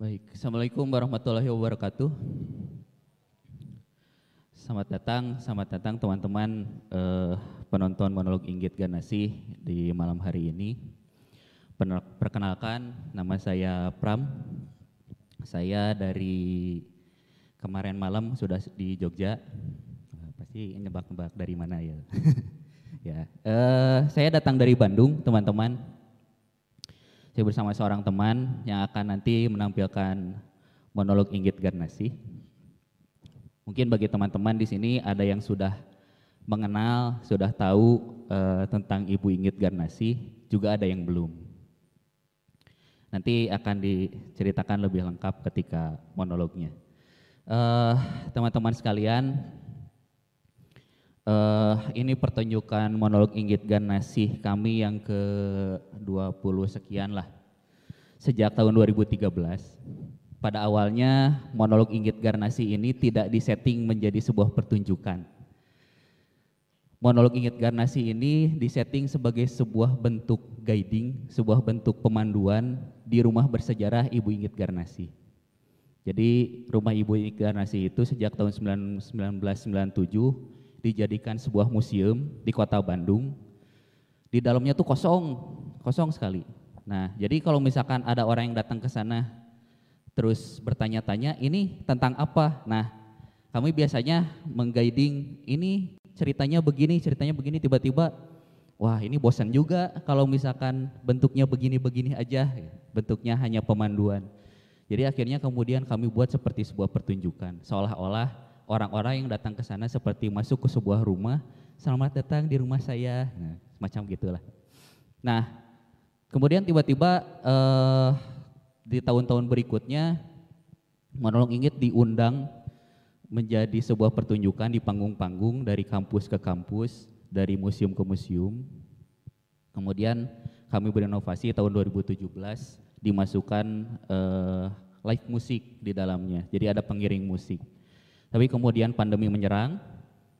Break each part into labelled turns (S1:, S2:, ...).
S1: Baik, Assalamualaikum warahmatullahi wabarakatuh. Selamat datang, selamat datang teman-teman eh, penonton monolog Inggit Ganasi di malam hari ini. Perkenalkan, nama saya Pram. Saya dari kemarin malam sudah di Jogja. Eh, pasti nebak-nebak dari mana ya. ya, eh, saya datang dari Bandung, teman-teman saya bersama seorang teman yang akan nanti menampilkan monolog Inggit Garnasi. Mungkin bagi teman-teman di sini ada yang sudah mengenal, sudah tahu uh, tentang Ibu Inggit Garnasi, juga ada yang belum. Nanti akan diceritakan lebih lengkap ketika monolognya. Eh, teman-teman uh, sekalian, Uh, ini pertunjukan monolog Inggit Ganasih kami yang ke-20 sekian lah. Sejak tahun 2013. Pada awalnya monolog Inggit Garnasi ini tidak disetting menjadi sebuah pertunjukan. Monolog Inggit Garnasi ini disetting sebagai sebuah bentuk guiding, sebuah bentuk pemanduan di rumah bersejarah Ibu Inggit Garnasi. Jadi rumah Ibu Inggit Garnasi itu sejak tahun 1997 dijadikan sebuah museum di kota Bandung. Di dalamnya tuh kosong, kosong sekali. Nah, jadi kalau misalkan ada orang yang datang ke sana terus bertanya-tanya, ini tentang apa? Nah, kami biasanya mengguiding ini ceritanya begini, ceritanya begini, tiba-tiba, wah ini bosan juga kalau misalkan bentuknya begini-begini aja, bentuknya hanya pemanduan. Jadi akhirnya kemudian kami buat seperti sebuah pertunjukan, seolah-olah orang-orang yang datang ke sana seperti masuk ke sebuah rumah, selamat datang di rumah saya, nah, semacam gitulah. Nah, kemudian tiba-tiba uh, di tahun-tahun berikutnya monolog Inggit diundang menjadi sebuah pertunjukan di panggung-panggung dari kampus ke kampus, dari museum ke museum. Kemudian kami berinovasi tahun 2017 dimasukkan uh, live musik di dalamnya. Jadi ada pengiring musik. Tapi kemudian pandemi menyerang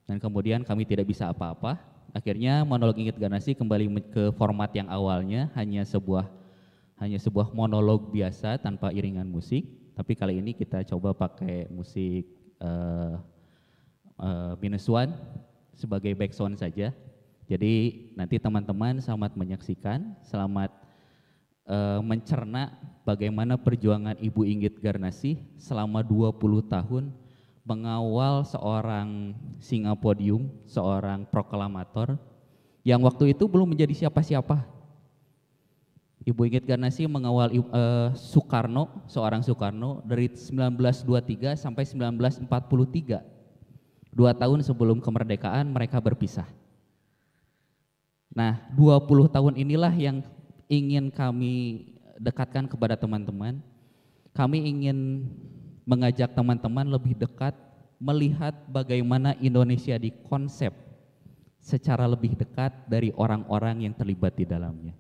S1: dan kemudian kami tidak bisa apa-apa. Akhirnya monolog Inggit Ganasi kembali ke format yang awalnya hanya sebuah hanya sebuah monolog biasa tanpa iringan musik. Tapi kali ini kita coba pakai musik uh, uh, minus one sebagai background saja. Jadi nanti teman-teman selamat menyaksikan, selamat uh, mencerna bagaimana perjuangan Ibu Inggit Garnasi selama 20 tahun mengawal seorang singa podium, seorang proklamator yang waktu itu belum menjadi siapa-siapa. Ibu Inggit Ganasi mengawal uh, Soekarno, seorang Soekarno dari 1923 sampai 1943. Dua tahun sebelum kemerdekaan mereka berpisah. Nah, 20 tahun inilah yang ingin kami dekatkan kepada teman-teman. Kami ingin mengajak teman-teman lebih dekat melihat bagaimana Indonesia dikonsep secara lebih dekat dari orang-orang yang terlibat di dalamnya.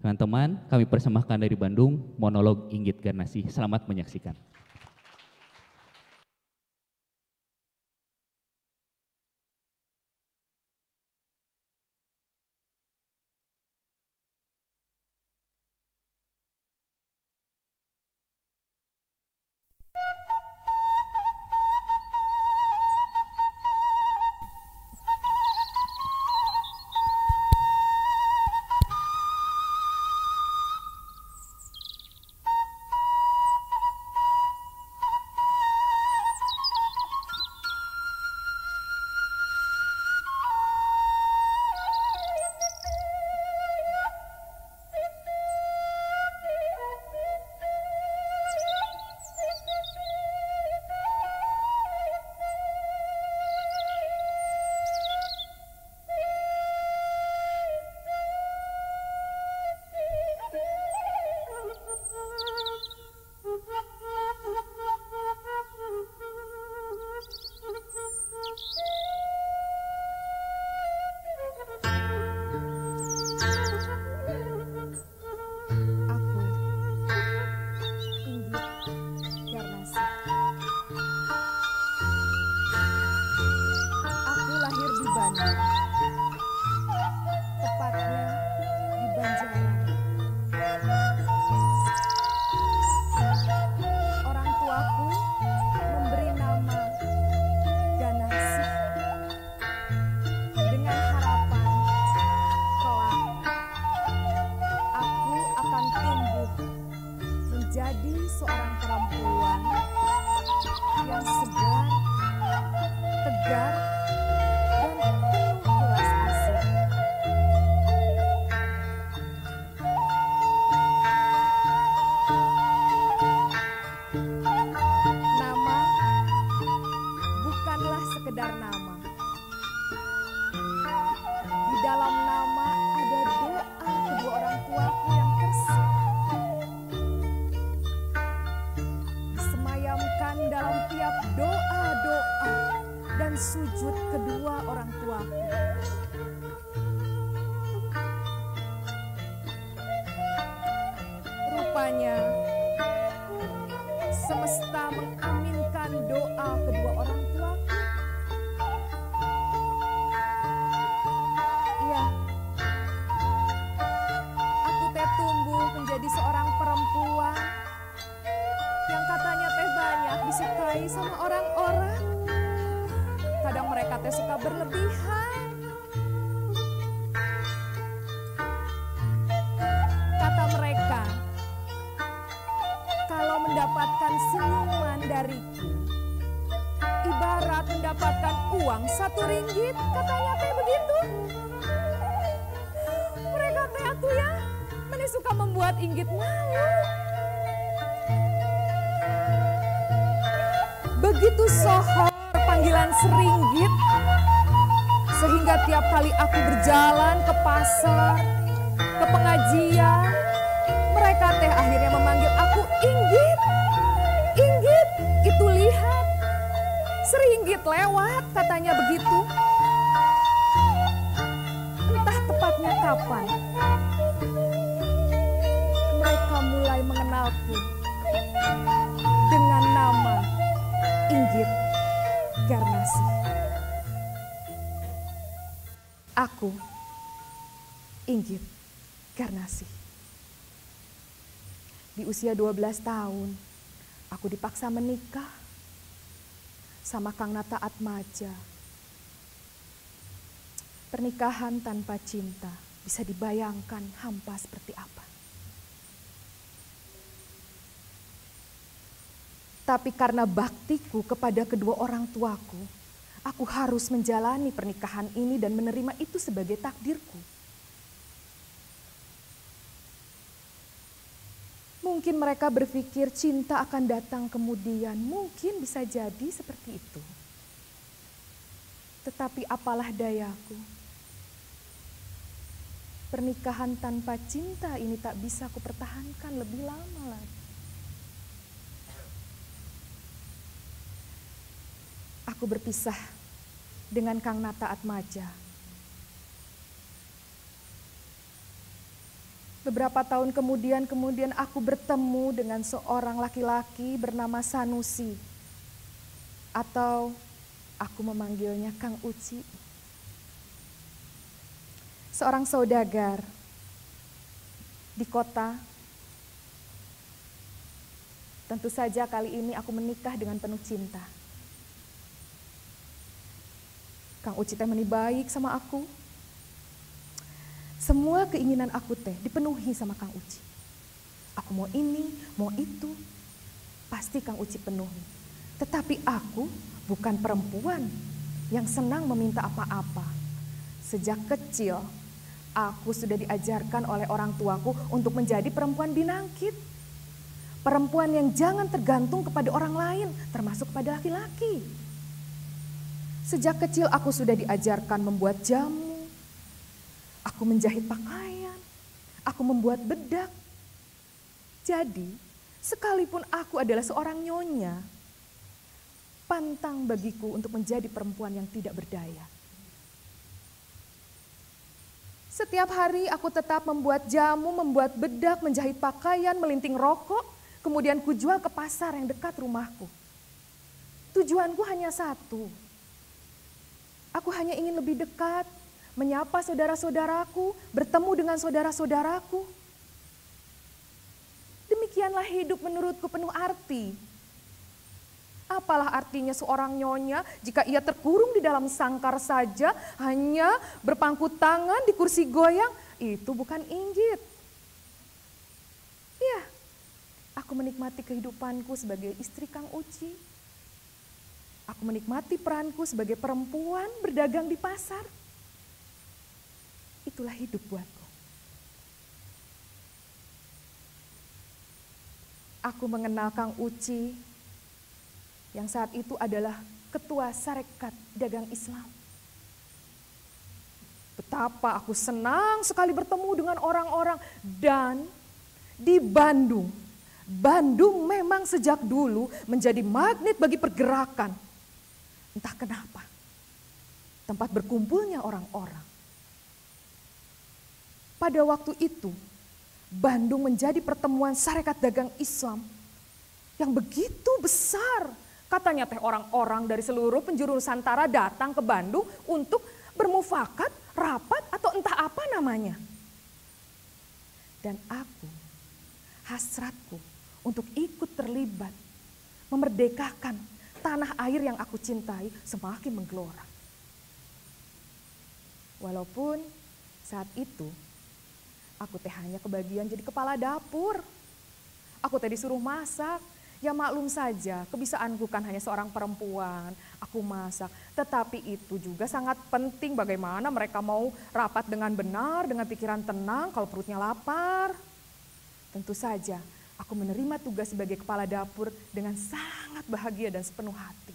S1: Teman-teman, kami persembahkan dari Bandung monolog Inggit Ganasi. Selamat menyaksikan.
S2: Semesta mengaminkan doa kedua orang tua. Iya, aku teh tumbuh menjadi seorang perempuan yang katanya teh banyak disukai sama orang-orang. Kadang mereka teh suka berlebihan. Mendapatkan uang satu ringgit, katanya teh begitu. Mereka teh aku ya, mana suka membuat inggit malu. Begitu sohor panggilan seringgit, sehingga tiap kali aku berjalan ke pasar, ke pengajian, Lewat, katanya begitu. Entah tepatnya kapan. Mereka mulai mengenalku dengan nama Inggit Garnasi. Aku Inggit Garnasi. Di usia 12 tahun, aku dipaksa menikah sama Kang Nata Atmaja. Pernikahan tanpa cinta bisa dibayangkan hampa seperti apa. Tapi karena baktiku kepada kedua orang tuaku, aku harus menjalani pernikahan ini dan menerima itu sebagai takdirku. Mungkin mereka berpikir cinta akan datang kemudian, mungkin bisa jadi seperti itu. Tetapi apalah dayaku, pernikahan tanpa cinta ini tak bisa kupertahankan lebih lama lagi. Aku berpisah dengan Kang Nata Atmaja. Beberapa tahun kemudian, kemudian aku bertemu dengan seorang laki-laki bernama Sanusi. Atau aku memanggilnya Kang Uci. Seorang saudagar di kota. Tentu saja kali ini aku menikah dengan penuh cinta. Kang Uci teh meni baik sama aku. Semua keinginan aku teh dipenuhi sama Kang Uci. Aku mau ini, mau itu, pasti Kang Uci penuhi. Tetapi aku bukan perempuan yang senang meminta apa-apa. Sejak kecil, aku sudah diajarkan oleh orang tuaku untuk menjadi perempuan binangkit. Perempuan yang jangan tergantung kepada orang lain, termasuk kepada laki-laki. Sejak kecil aku sudah diajarkan membuat jamu, aku menjahit pakaian, aku membuat bedak. Jadi, sekalipun aku adalah seorang nyonya, pantang bagiku untuk menjadi perempuan yang tidak berdaya. Setiap hari aku tetap membuat jamu, membuat bedak, menjahit pakaian, melinting rokok, kemudian kujual ke pasar yang dekat rumahku. Tujuanku hanya satu, Aku hanya ingin lebih dekat, menyapa saudara-saudaraku, bertemu dengan saudara-saudaraku. Demikianlah hidup menurutku penuh arti. Apalah artinya seorang nyonya jika ia terkurung di dalam sangkar saja, hanya berpangku tangan di kursi goyang, itu bukan inggit. Iya, aku menikmati kehidupanku sebagai istri Kang Uci Aku menikmati peranku sebagai perempuan berdagang di pasar. Itulah hidup buatku. Aku mengenal Kang Uci yang saat itu adalah ketua Sarekat Dagang Islam. Betapa aku senang sekali bertemu dengan orang-orang dan di Bandung. Bandung memang sejak dulu menjadi magnet bagi pergerakan Entah kenapa. Tempat berkumpulnya orang-orang. Pada waktu itu, Bandung menjadi pertemuan syarikat dagang Islam yang begitu besar. Katanya teh orang-orang dari seluruh penjuru Nusantara datang ke Bandung untuk bermufakat, rapat atau entah apa namanya. Dan aku, hasratku untuk ikut terlibat, memerdekakan tanah air yang aku cintai semakin menggelora. Walaupun saat itu Aku teh hanya kebagian jadi kepala dapur. Aku teh disuruh masak. Ya maklum saja, kebisaanku kan hanya seorang perempuan. Aku masak, tetapi itu juga sangat penting bagaimana mereka mau rapat dengan benar, dengan pikiran tenang kalau perutnya lapar. Tentu saja, aku menerima tugas sebagai kepala dapur dengan sangat bahagia dan sepenuh hati.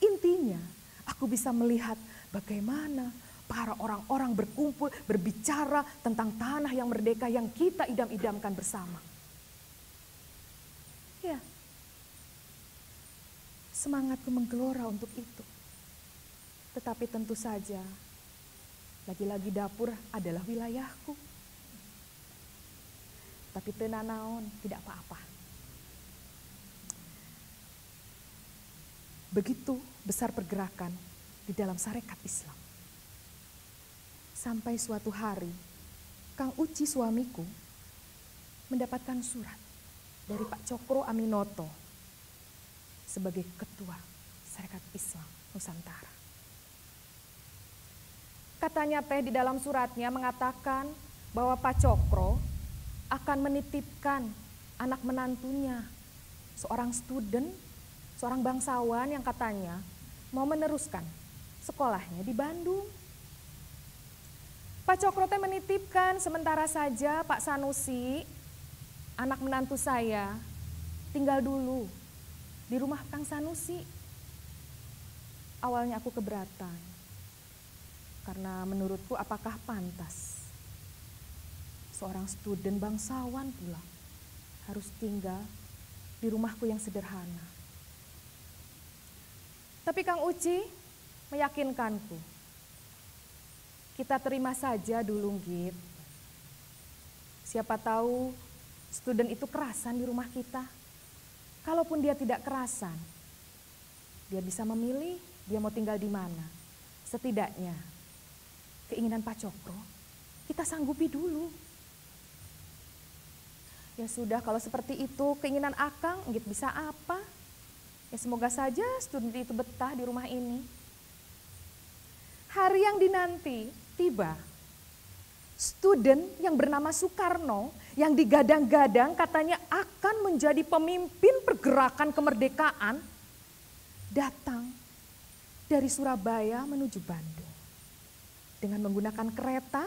S2: Intinya, aku bisa melihat bagaimana para orang-orang berkumpul, berbicara tentang tanah yang merdeka yang kita idam-idamkan bersama. Ya, semangatku menggelora untuk itu. Tetapi tentu saja, lagi-lagi dapur adalah wilayahku. Tapi tenanaon tidak apa-apa. Begitu besar pergerakan di dalam sarekat Islam. Sampai suatu hari, Kang Uci suamiku mendapatkan surat dari Pak Cokro Aminoto sebagai ketua Serikat Islam Nusantara. Katanya teh di dalam suratnya mengatakan bahwa Pak Cokro akan menitipkan anak menantunya, seorang student, seorang bangsawan yang katanya mau meneruskan sekolahnya di Bandung. Pak Cokro teh menitipkan sementara saja Pak Sanusi, anak menantu saya, tinggal dulu di rumah Kang Sanusi. Awalnya aku keberatan, karena menurutku apakah pantas seorang student bangsawan pula harus tinggal di rumahku yang sederhana. Tapi Kang Uci meyakinkanku kita terima saja dulu Git. Siapa tahu student itu kerasan di rumah kita. Kalaupun dia tidak kerasan, dia bisa memilih dia mau tinggal di mana. Setidaknya keinginan Pak Cokro kita sanggupi dulu. Ya sudah kalau seperti itu keinginan Akang Git bisa apa? Ya semoga saja student itu betah di rumah ini. Hari yang dinanti tiba student yang bernama Soekarno yang digadang-gadang katanya akan menjadi pemimpin pergerakan kemerdekaan datang dari Surabaya menuju Bandung dengan menggunakan kereta.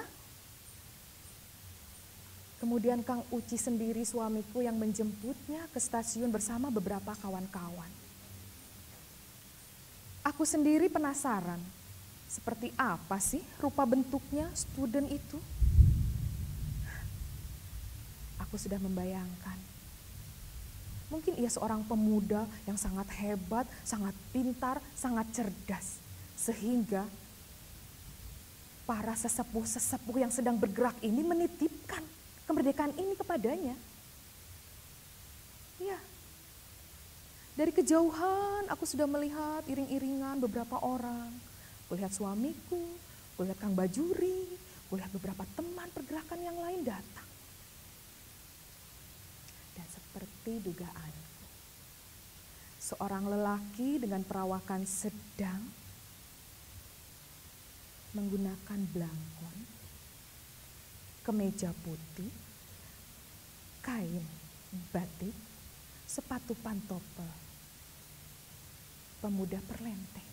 S2: Kemudian Kang Uci sendiri suamiku yang menjemputnya ke stasiun bersama beberapa kawan-kawan. Aku sendiri penasaran seperti apa sih rupa bentuknya student itu? Aku sudah membayangkan. Mungkin ia seorang pemuda yang sangat hebat, sangat pintar, sangat cerdas. Sehingga para sesepuh-sesepuh yang sedang bergerak ini menitipkan kemerdekaan ini kepadanya. Ya, dari kejauhan aku sudah melihat iring-iringan beberapa orang Kulihat suamiku, kulihat Kang Bajuri, kulihat beberapa teman pergerakan yang lain datang. Dan seperti dugaanku, seorang lelaki dengan perawakan sedang menggunakan belangkon, kemeja putih, kain batik, sepatu pantopel, pemuda perlenteng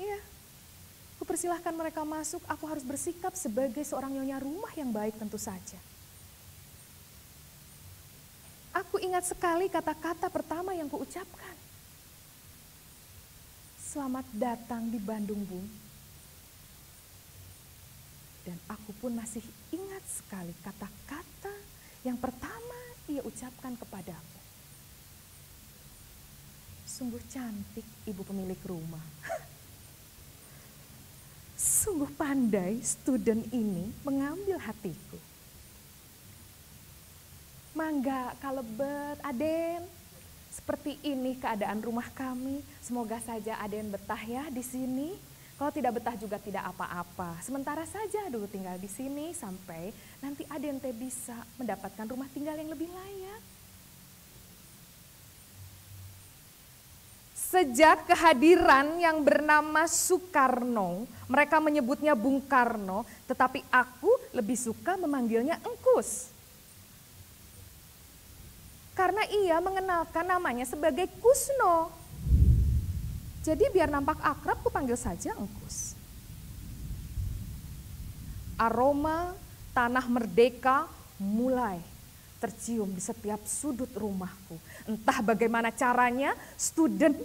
S2: Iya, aku persilahkan mereka masuk, aku harus bersikap sebagai seorang nyonya rumah yang baik tentu saja. Aku ingat sekali kata-kata pertama yang kuucapkan. Selamat datang di Bandung, Bung. Dan aku pun masih ingat sekali kata-kata yang pertama ia ucapkan kepadaku. Sungguh cantik ibu pemilik rumah. Sungguh pandai student ini mengambil hatiku. Mangga kalebet Aden. Seperti ini keadaan rumah kami. Semoga saja Aden betah ya di sini. Kalau tidak betah juga tidak apa-apa. Sementara saja dulu tinggal di sini sampai nanti Aden teh bisa mendapatkan rumah tinggal yang lebih layak. Sejak kehadiran yang bernama Soekarno, mereka menyebutnya Bung Karno, tetapi aku lebih suka memanggilnya Engkus karena ia mengenalkan namanya sebagai Kusno. Jadi biar nampak akrab, ku panggil saja Engkus. Aroma tanah merdeka mulai tercium di setiap sudut rumahku. Entah bagaimana caranya, student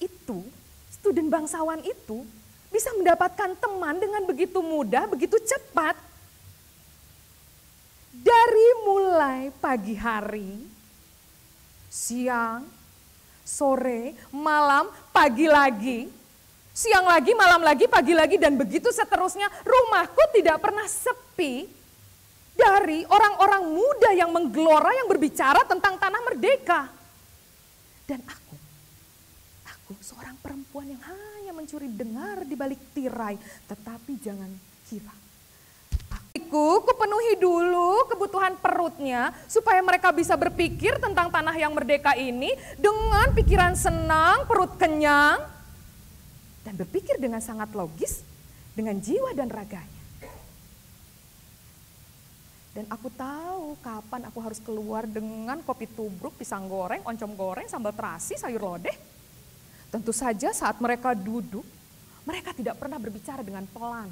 S2: itu, student bangsawan itu bisa mendapatkan teman dengan begitu mudah, begitu cepat. Dari mulai pagi hari siang, sore, malam, pagi lagi, siang lagi, malam lagi, pagi lagi, dan begitu seterusnya. Rumahku tidak pernah sepi dari orang-orang muda yang menggelora, yang berbicara tentang tanah merdeka. Dan aku, aku seorang perempuan yang hanya mencuri dengar di balik tirai, tetapi jangan kira Ku kupenuhi dulu kebutuhan perutnya supaya mereka bisa berpikir tentang tanah yang merdeka ini dengan pikiran senang, perut kenyang, dan berpikir dengan sangat logis, dengan jiwa dan raganya. Dan aku tahu kapan aku harus keluar dengan kopi tubruk, pisang goreng, oncom goreng, sambal terasi, sayur lodeh. Tentu saja saat mereka duduk, mereka tidak pernah berbicara dengan pelan.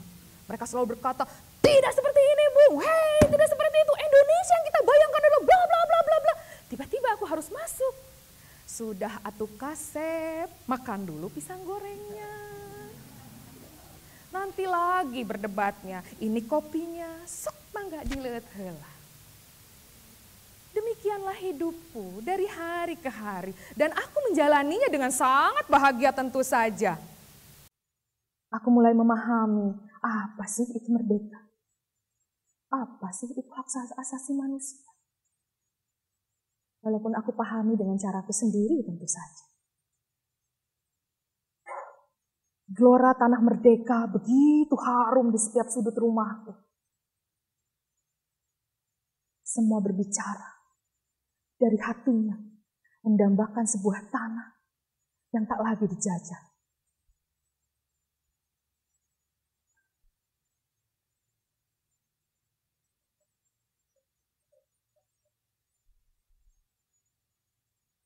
S2: Mereka selalu berkata, tidak seperti ini Bung, hei tidak seperti itu. Indonesia yang kita bayangkan adalah bla bla bla bla bla. Tiba-tiba aku harus masuk. Sudah atuh kasep, makan dulu pisang gorengnya. Nanti lagi berdebatnya, ini kopinya, sok mangga dilihat hela. Demikianlah hidupku dari hari ke hari. Dan aku menjalaninya dengan sangat bahagia tentu saja. Aku mulai memahami apa sih itu merdeka. Apa sih itu hak asasi manusia? Walaupun aku pahami dengan caraku sendiri tentu saja. Gelora tanah merdeka begitu harum di setiap sudut rumahku. Semua berbicara dari hatinya, mendambakan sebuah tanah yang tak lagi dijajah.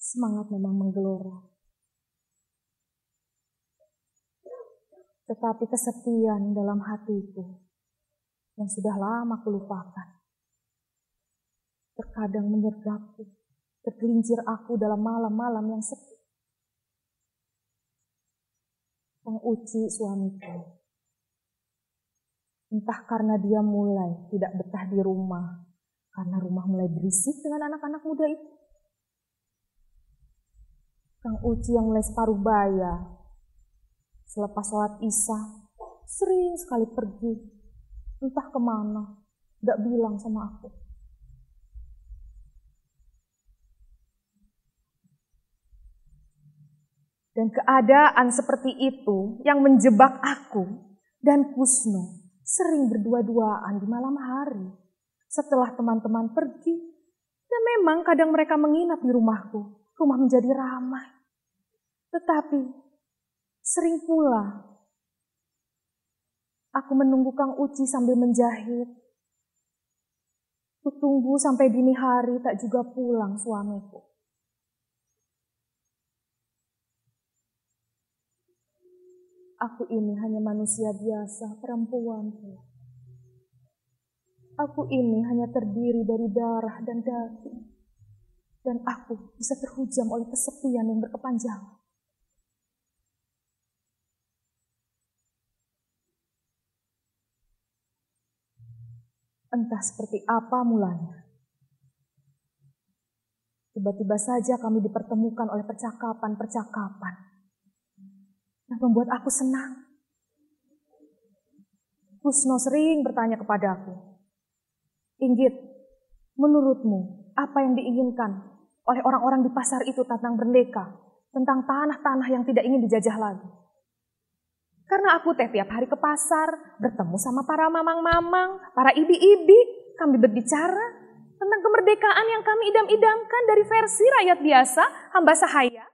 S2: Semangat memang menggelora. Tetapi kesepian dalam hatiku yang sudah lama kulupakan. Terkadang menyergapku, tergelincir aku dalam malam-malam yang sepi. Kang Uci suamiku. Entah karena dia mulai tidak betah di rumah, karena rumah mulai berisik dengan anak-anak muda itu. Kang Uci yang mulai separuh baya. Selepas sholat isya, sering sekali pergi. Entah ke mana, tidak bilang sama aku. Dan keadaan seperti itu yang menjebak aku dan Kusno sering berdua-duaan di malam hari setelah teman-teman pergi. Dan memang kadang mereka menginap di rumahku rumah menjadi ramai. Tetapi sering pula aku menunggu Kang Uci sambil menjahit. Kutunggu sampai dini hari tak juga pulang suamiku. Aku ini hanya manusia biasa, perempuan. Aku ini hanya terdiri dari darah dan daging dan aku bisa terhujam oleh kesepian yang berkepanjangan. Entah seperti apa mulanya. Tiba-tiba saja kami dipertemukan oleh percakapan-percakapan yang membuat aku senang. Kusno sering bertanya kepadaku, Inggit, menurutmu apa yang diinginkan oleh orang-orang di pasar itu tentang merdeka, tentang tanah-tanah yang tidak ingin dijajah lagi? Karena aku teh tiap hari ke pasar, bertemu sama para mamang-mamang, para ibi-ibi, kami berbicara tentang kemerdekaan yang kami idam-idamkan dari versi rakyat biasa, hamba sahaya.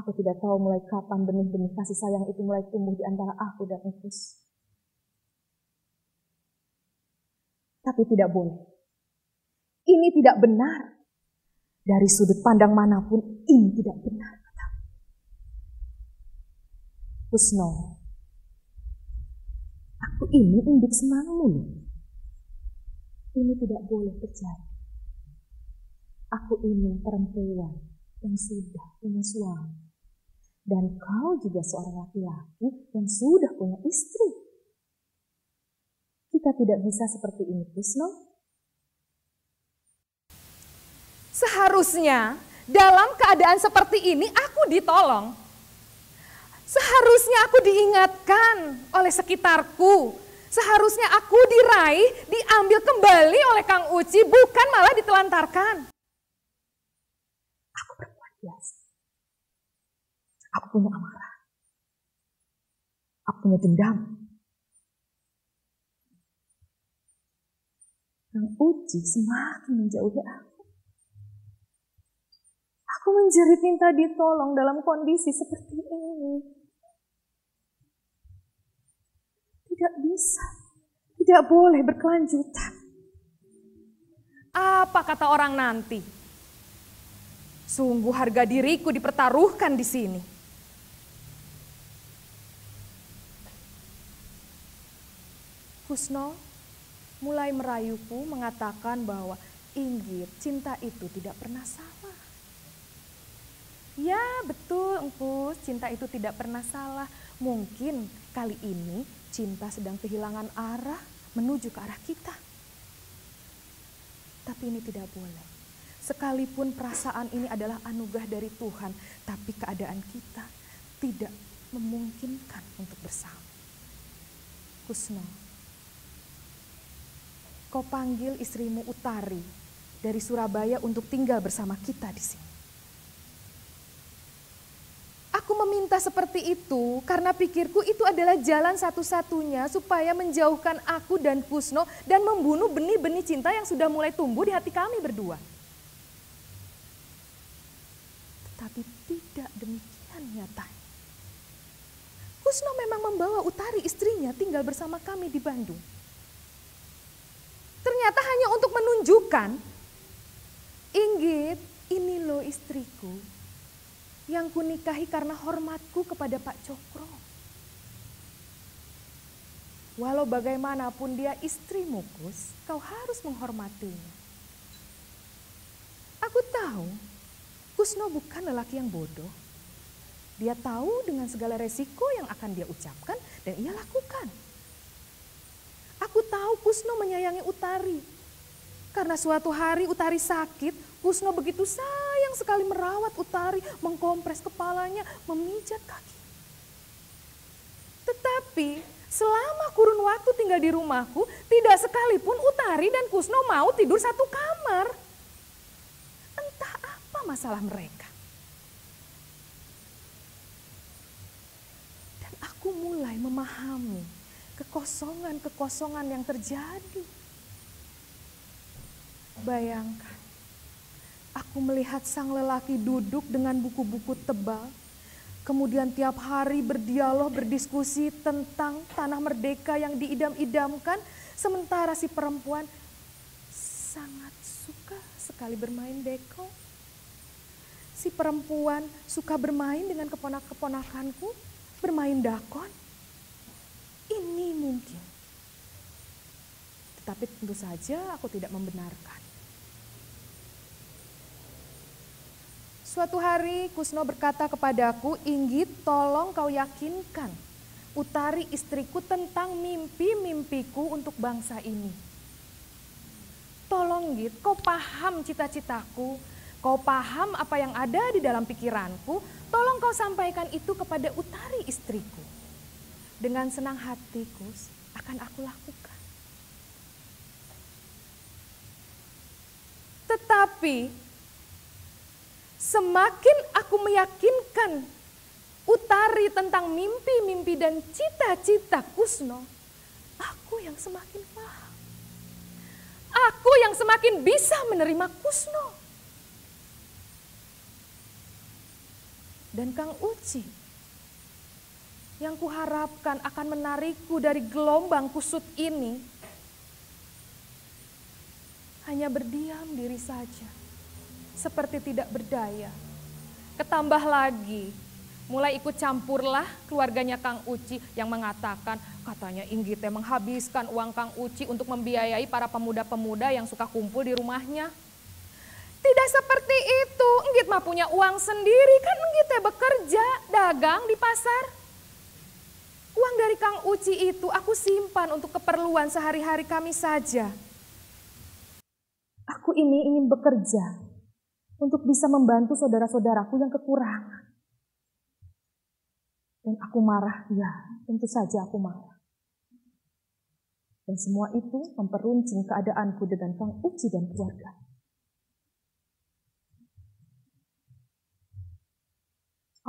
S2: Aku tidak tahu mulai kapan benih-benih kasih sayang itu mulai tumbuh di antara aku dan Engkus. Tapi tidak boleh. Ini tidak benar. Dari sudut pandang mana pun, ini tidak benar. Kusno, aku ini induk senangmu Ini tidak boleh terjadi. Aku ini perempuan yang sudah punya suami. Dan kau juga seorang laki-laki yang sudah punya istri. Kita tidak bisa seperti ini, Kusno. Seharusnya dalam keadaan seperti ini aku ditolong. Seharusnya aku diingatkan oleh sekitarku. Seharusnya aku diraih, diambil kembali oleh Kang Uci, bukan malah ditelantarkan. Aku perempuan biasa. Aku punya amarah. Aku punya dendam. Kang Uci semakin menjauhi aku. Aku menjerit minta ditolong dalam kondisi seperti ini. Tidak bisa, tidak boleh berkelanjutan. Apa kata orang nanti? Sungguh harga diriku dipertaruhkan di sini. Kusno mulai merayuku mengatakan bahwa Inggit cinta itu tidak pernah salah. Ya betul Engkus, cinta itu tidak pernah salah. Mungkin kali ini cinta sedang kehilangan arah menuju ke arah kita. Tapi ini tidak boleh. Sekalipun perasaan ini adalah anugerah dari Tuhan, tapi keadaan kita tidak memungkinkan untuk bersama. Kusno, kau panggil istrimu Utari dari Surabaya untuk tinggal bersama kita di sini. Aku meminta seperti itu karena pikirku itu adalah jalan satu-satunya supaya menjauhkan aku dan Kusno dan membunuh benih-benih cinta yang sudah mulai tumbuh di hati kami berdua. Tetapi tidak demikian nyatanya. Kusno memang membawa Utari istrinya tinggal bersama kami di Bandung. Ternyata hanya untuk menunjukkan, Inggit, ini loh istriku, yang kunikahi karena hormatku kepada Pak Cokro. Walau bagaimanapun dia istrimu, Kus, kau harus menghormatinya. Aku tahu, Kusno bukan lelaki yang bodoh. Dia tahu dengan segala resiko yang akan dia ucapkan dan ia lakukan. Aku tahu Kusno menyayangi Utari. Karena suatu hari Utari sakit, Kusno begitu sayang sekali merawat Utari, mengkompres kepalanya, memijat kaki. Tetapi selama kurun waktu tinggal di rumahku, tidak sekalipun Utari dan Kusno mau tidur satu kamar. Entah apa masalah mereka. Dan aku mulai memahami kekosongan-kekosongan yang terjadi. Bayangkan, Aku melihat sang lelaki duduk dengan buku-buku tebal, kemudian tiap hari berdialog, berdiskusi tentang tanah merdeka yang diidam-idamkan, sementara si perempuan sangat suka sekali bermain deko. Si perempuan suka bermain dengan keponak-keponakanku, bermain dakon. Ini mungkin. Tetapi tentu saja aku tidak membenarkan. Suatu hari Kusno berkata kepadaku, Inggit tolong kau yakinkan Utari istriku tentang mimpi-mimpiku untuk bangsa ini. Tolong Git, kau paham cita-citaku. kau paham apa yang ada di dalam pikiranku, tolong kau sampaikan itu kepada Utari istriku. Dengan senang hatiku akan aku lakukan. Tetapi semakin aku meyakinkan Utari tentang mimpi-mimpi dan cita-cita Kusno, aku yang semakin paham. Aku yang semakin bisa menerima Kusno. Dan Kang Uci yang kuharapkan akan menarikku dari gelombang kusut ini hanya berdiam diri saja, seperti tidak berdaya. Ketambah lagi, mulai ikut campurlah keluarganya Kang Uci yang mengatakan katanya Inggite menghabiskan uang Kang Uci untuk membiayai para pemuda-pemuda yang suka kumpul di rumahnya. Tidak seperti itu, Enggit mah punya uang sendiri, kan Enggit bekerja, dagang di pasar. Uang dari Kang Uci itu aku simpan untuk keperluan sehari-hari kami saja. Aku ini ingin bekerja untuk bisa membantu saudara-saudaraku yang kekurangan. Dan aku marah, ya tentu saja aku marah. Dan semua itu memperuncing keadaanku dengan Kang Uci dan keluarga.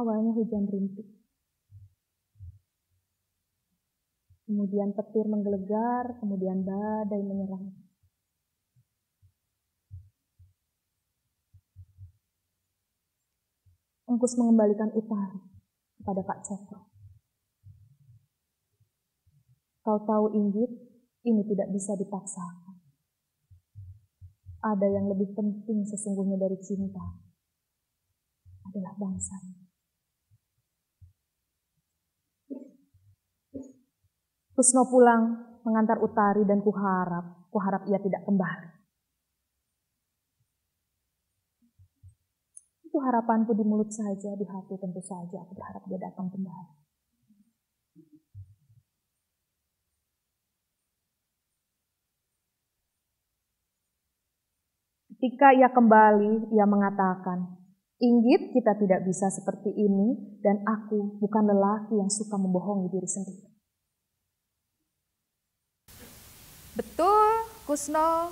S2: Awalnya hujan rintik. Kemudian petir menggelegar, kemudian badai menyerang. Engkus mengembalikan utara kepada Pak Cokro. Kau tahu Inggit, ini tidak bisa dipaksakan. Ada yang lebih penting sesungguhnya dari cinta. Adalah bangsa. Kusno pulang mengantar Utari dan kuharap, kuharap ia tidak kembali. Itu harapanku di mulut saja, di hati tentu saja aku berharap dia datang kembali. Ketika ia kembali, ia mengatakan, Inggit kita tidak bisa seperti ini dan aku bukan lelaki yang suka membohongi diri sendiri. Betul, Kusno,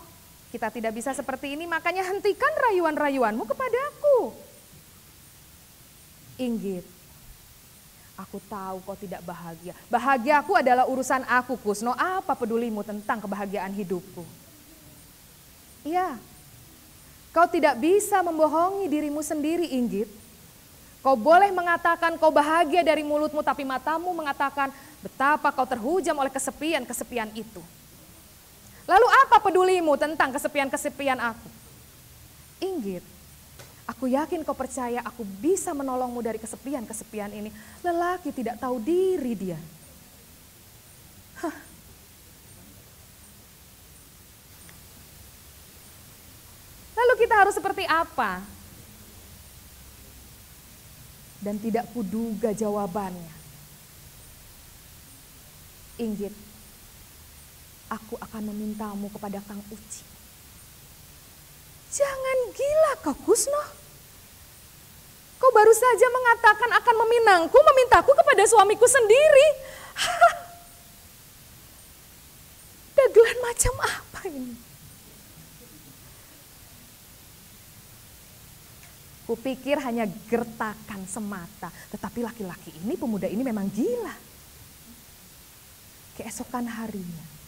S2: kita tidak bisa seperti ini, makanya hentikan rayuan-rayuanmu kepadaku. Inggit, aku tahu kau tidak bahagia. Bahagia aku adalah urusan aku, Kusno. Apa pedulimu tentang kebahagiaan hidupku? Iya, kau tidak bisa membohongi dirimu sendiri, Inggit. Kau boleh mengatakan kau bahagia dari mulutmu, tapi matamu mengatakan betapa kau terhujam oleh kesepian-kesepian itu. Lalu apa pedulimu tentang kesepian-kesepian aku? Inggit, aku yakin kau percaya aku bisa menolongmu dari kesepian-kesepian ini. Lelaki tidak tahu diri dia. Hah. Lalu kita harus seperti apa? Dan tidak kuduga jawabannya. Inggit, aku akan memintamu kepada Kang Uci. Jangan gila kau Kusno. Kau baru saja mengatakan akan meminangku, memintaku kepada suamiku sendiri. Dagelan macam apa ini? Kupikir hanya gertakan semata, tetapi laki-laki ini, pemuda ini memang gila. Keesokan harinya,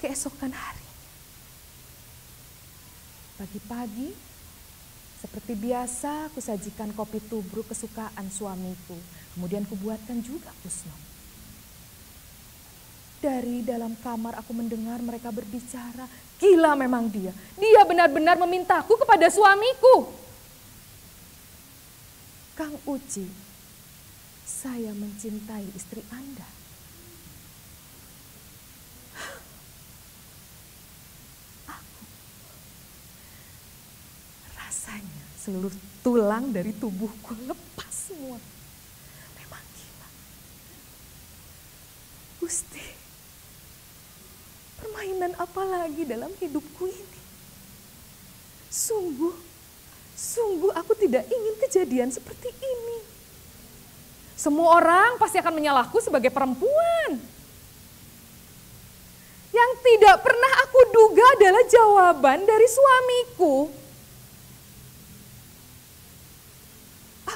S2: keesokan hari. Pagi-pagi, seperti biasa, aku sajikan kopi tubruk kesukaan suamiku. Kemudian kubuatkan juga kusno. Dari dalam kamar aku mendengar mereka berbicara. Gila memang dia. Dia benar-benar memintaku kepada suamiku. Kang Uci, saya mencintai istri Anda. Seluruh tulang dari tubuhku lepas semua. Memang gila. Gusti, permainan apa lagi dalam hidupku ini? Sungguh Sungguh aku tidak ingin kejadian seperti ini. Semua orang pasti akan menyalahku sebagai perempuan. Yang tidak pernah aku duga adalah jawaban dari suamiku.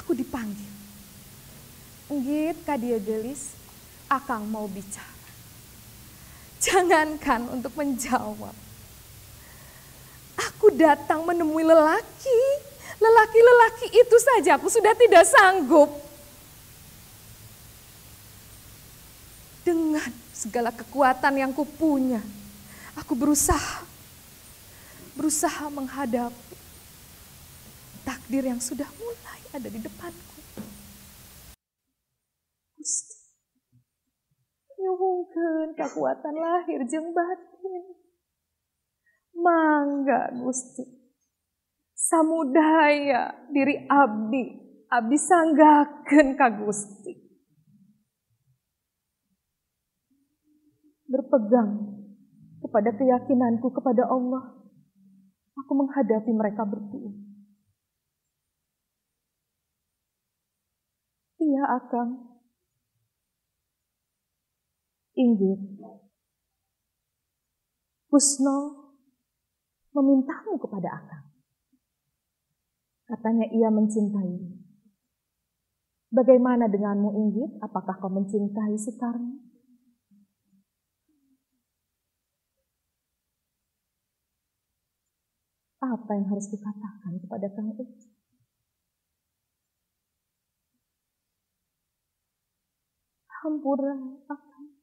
S2: Aku dipanggil. Enggit Kadia Gelis, Akang mau bicara. Jangankan untuk menjawab. Aku datang menemui lelaki. Lelaki-lelaki itu saja aku sudah tidak sanggup. Dengan segala kekuatan yang kupunya, aku berusaha. Berusaha menghadapi takdir yang sudah mulai ada di depanku. Gusti, nyuhungkeun kekuatan lahir jeung. Mangga Gusti. Samudaya diri abdi, abdi sanggakeun ka Gusti. Berpegang kepada keyakinanku kepada Allah, aku menghadapi mereka berdua. Akang. Inggit. Kusno memintamu kepada Akang. Katanya ia mencintai. Bagaimana denganmu Inggit? Apakah kau mencintai Soekarno? Apa yang harus dikatakan kepada Kang Uci? Hampura, Akang.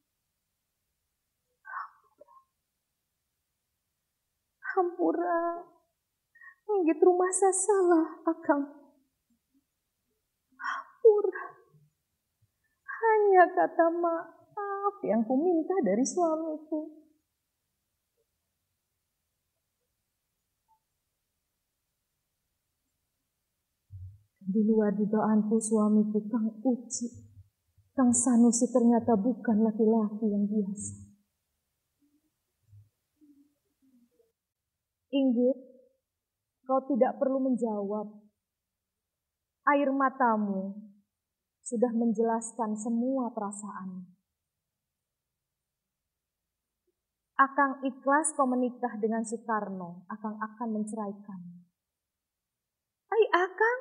S2: hampura. Inggit rumah saya salah, Akang. Hampura. Hanya kata maaf yang ku minta dari suamiku. Di luar dugaanku suamiku Kang Uci. Kang Sanusi ternyata bukan laki-laki yang biasa. Inggit, kau tidak perlu menjawab. Air matamu sudah menjelaskan semua perasaan. Akang ikhlas kau menikah dengan Soekarno, Akang akan menceraikan. Hai Akang,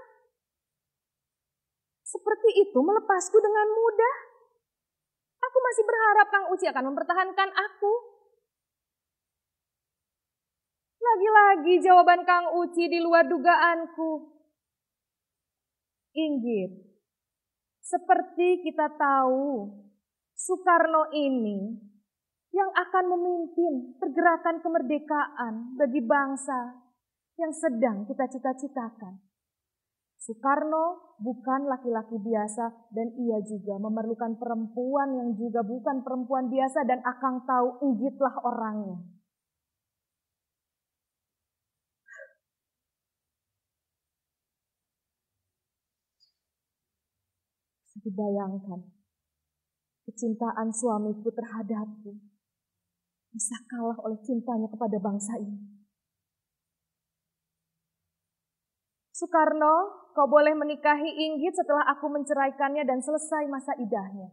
S2: seperti itu melepasku dengan mudah. Aku masih berharap Kang Uci akan mempertahankan aku. Lagi-lagi jawaban Kang Uci di luar dugaanku. Inggit, seperti kita tahu, Soekarno ini yang akan memimpin pergerakan kemerdekaan bagi bangsa yang sedang kita cita-citakan. Soekarno bukan laki-laki biasa dan ia juga memerlukan perempuan yang juga bukan perempuan biasa dan akan tahu Inggitlah orangnya. Dibayangkan, kecintaan suamiku terhadapku bisa kalah oleh cintanya kepada bangsa ini. Soekarno, kau boleh menikahi Inggit setelah aku menceraikannya dan selesai masa idahnya.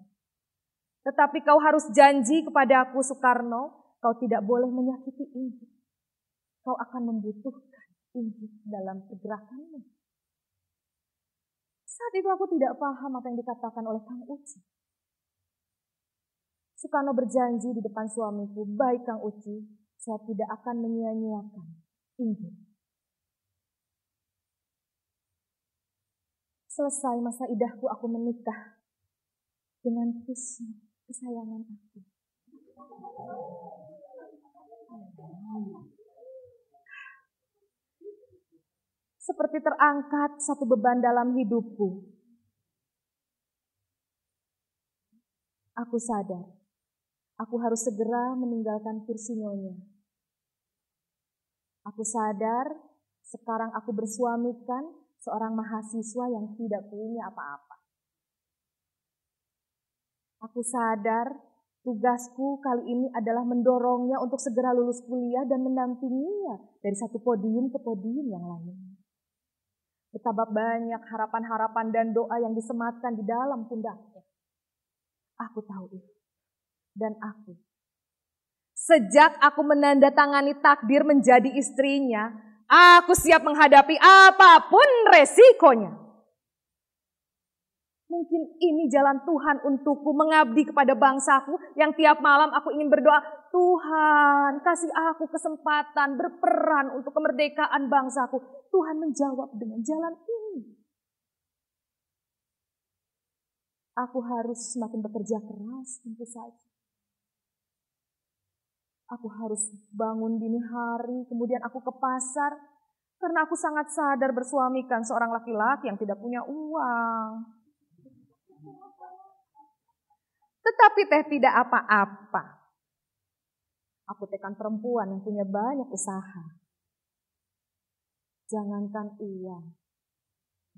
S2: Tetapi kau harus janji kepada aku, Soekarno, kau tidak boleh menyakiti Inggit. Kau akan membutuhkan Inggit dalam pergerakanmu. Saat itu aku tidak paham apa yang dikatakan oleh Kang Uci. Soekarno berjanji di depan suamiku, baik Kang Uci, saya tidak akan menyia-nyiakan Inggit. Selesai masa idahku, aku menikah dengan Kusno, kesayangan aku. seperti terangkat satu beban dalam hidupku. Aku sadar, aku harus segera meninggalkan kursi nyonya. Aku sadar, sekarang aku bersuamikan seorang mahasiswa yang tidak punya apa-apa. Aku sadar, tugasku kali ini adalah mendorongnya untuk segera lulus kuliah dan mendampinginya dari satu podium ke podium yang lain. Betapa banyak harapan-harapan dan doa yang disematkan di dalam pundaknya. Aku tahu itu. Dan aku. Sejak aku menandatangani takdir menjadi istrinya, aku siap menghadapi apa pun resikonya. Mungkin ini jalan Tuhan untukku mengabdi kepada bangsaku yang tiap malam aku ingin berdoa, Tuhan kasih aku kesempatan berperan untuk kemerdekaan bangsaku. Tuhan menjawab dengan jalan ini. Aku harus semakin bekerja keras tentu saja. Aku harus bangun dini hari, kemudian aku ke pasar, karena aku sangat sadar bersuamikan seorang laki-laki yang tidak punya uang. Tetapi teh tidak apa-apa. Aku tekan perempuan yang punya banyak usaha. Jangankan uang,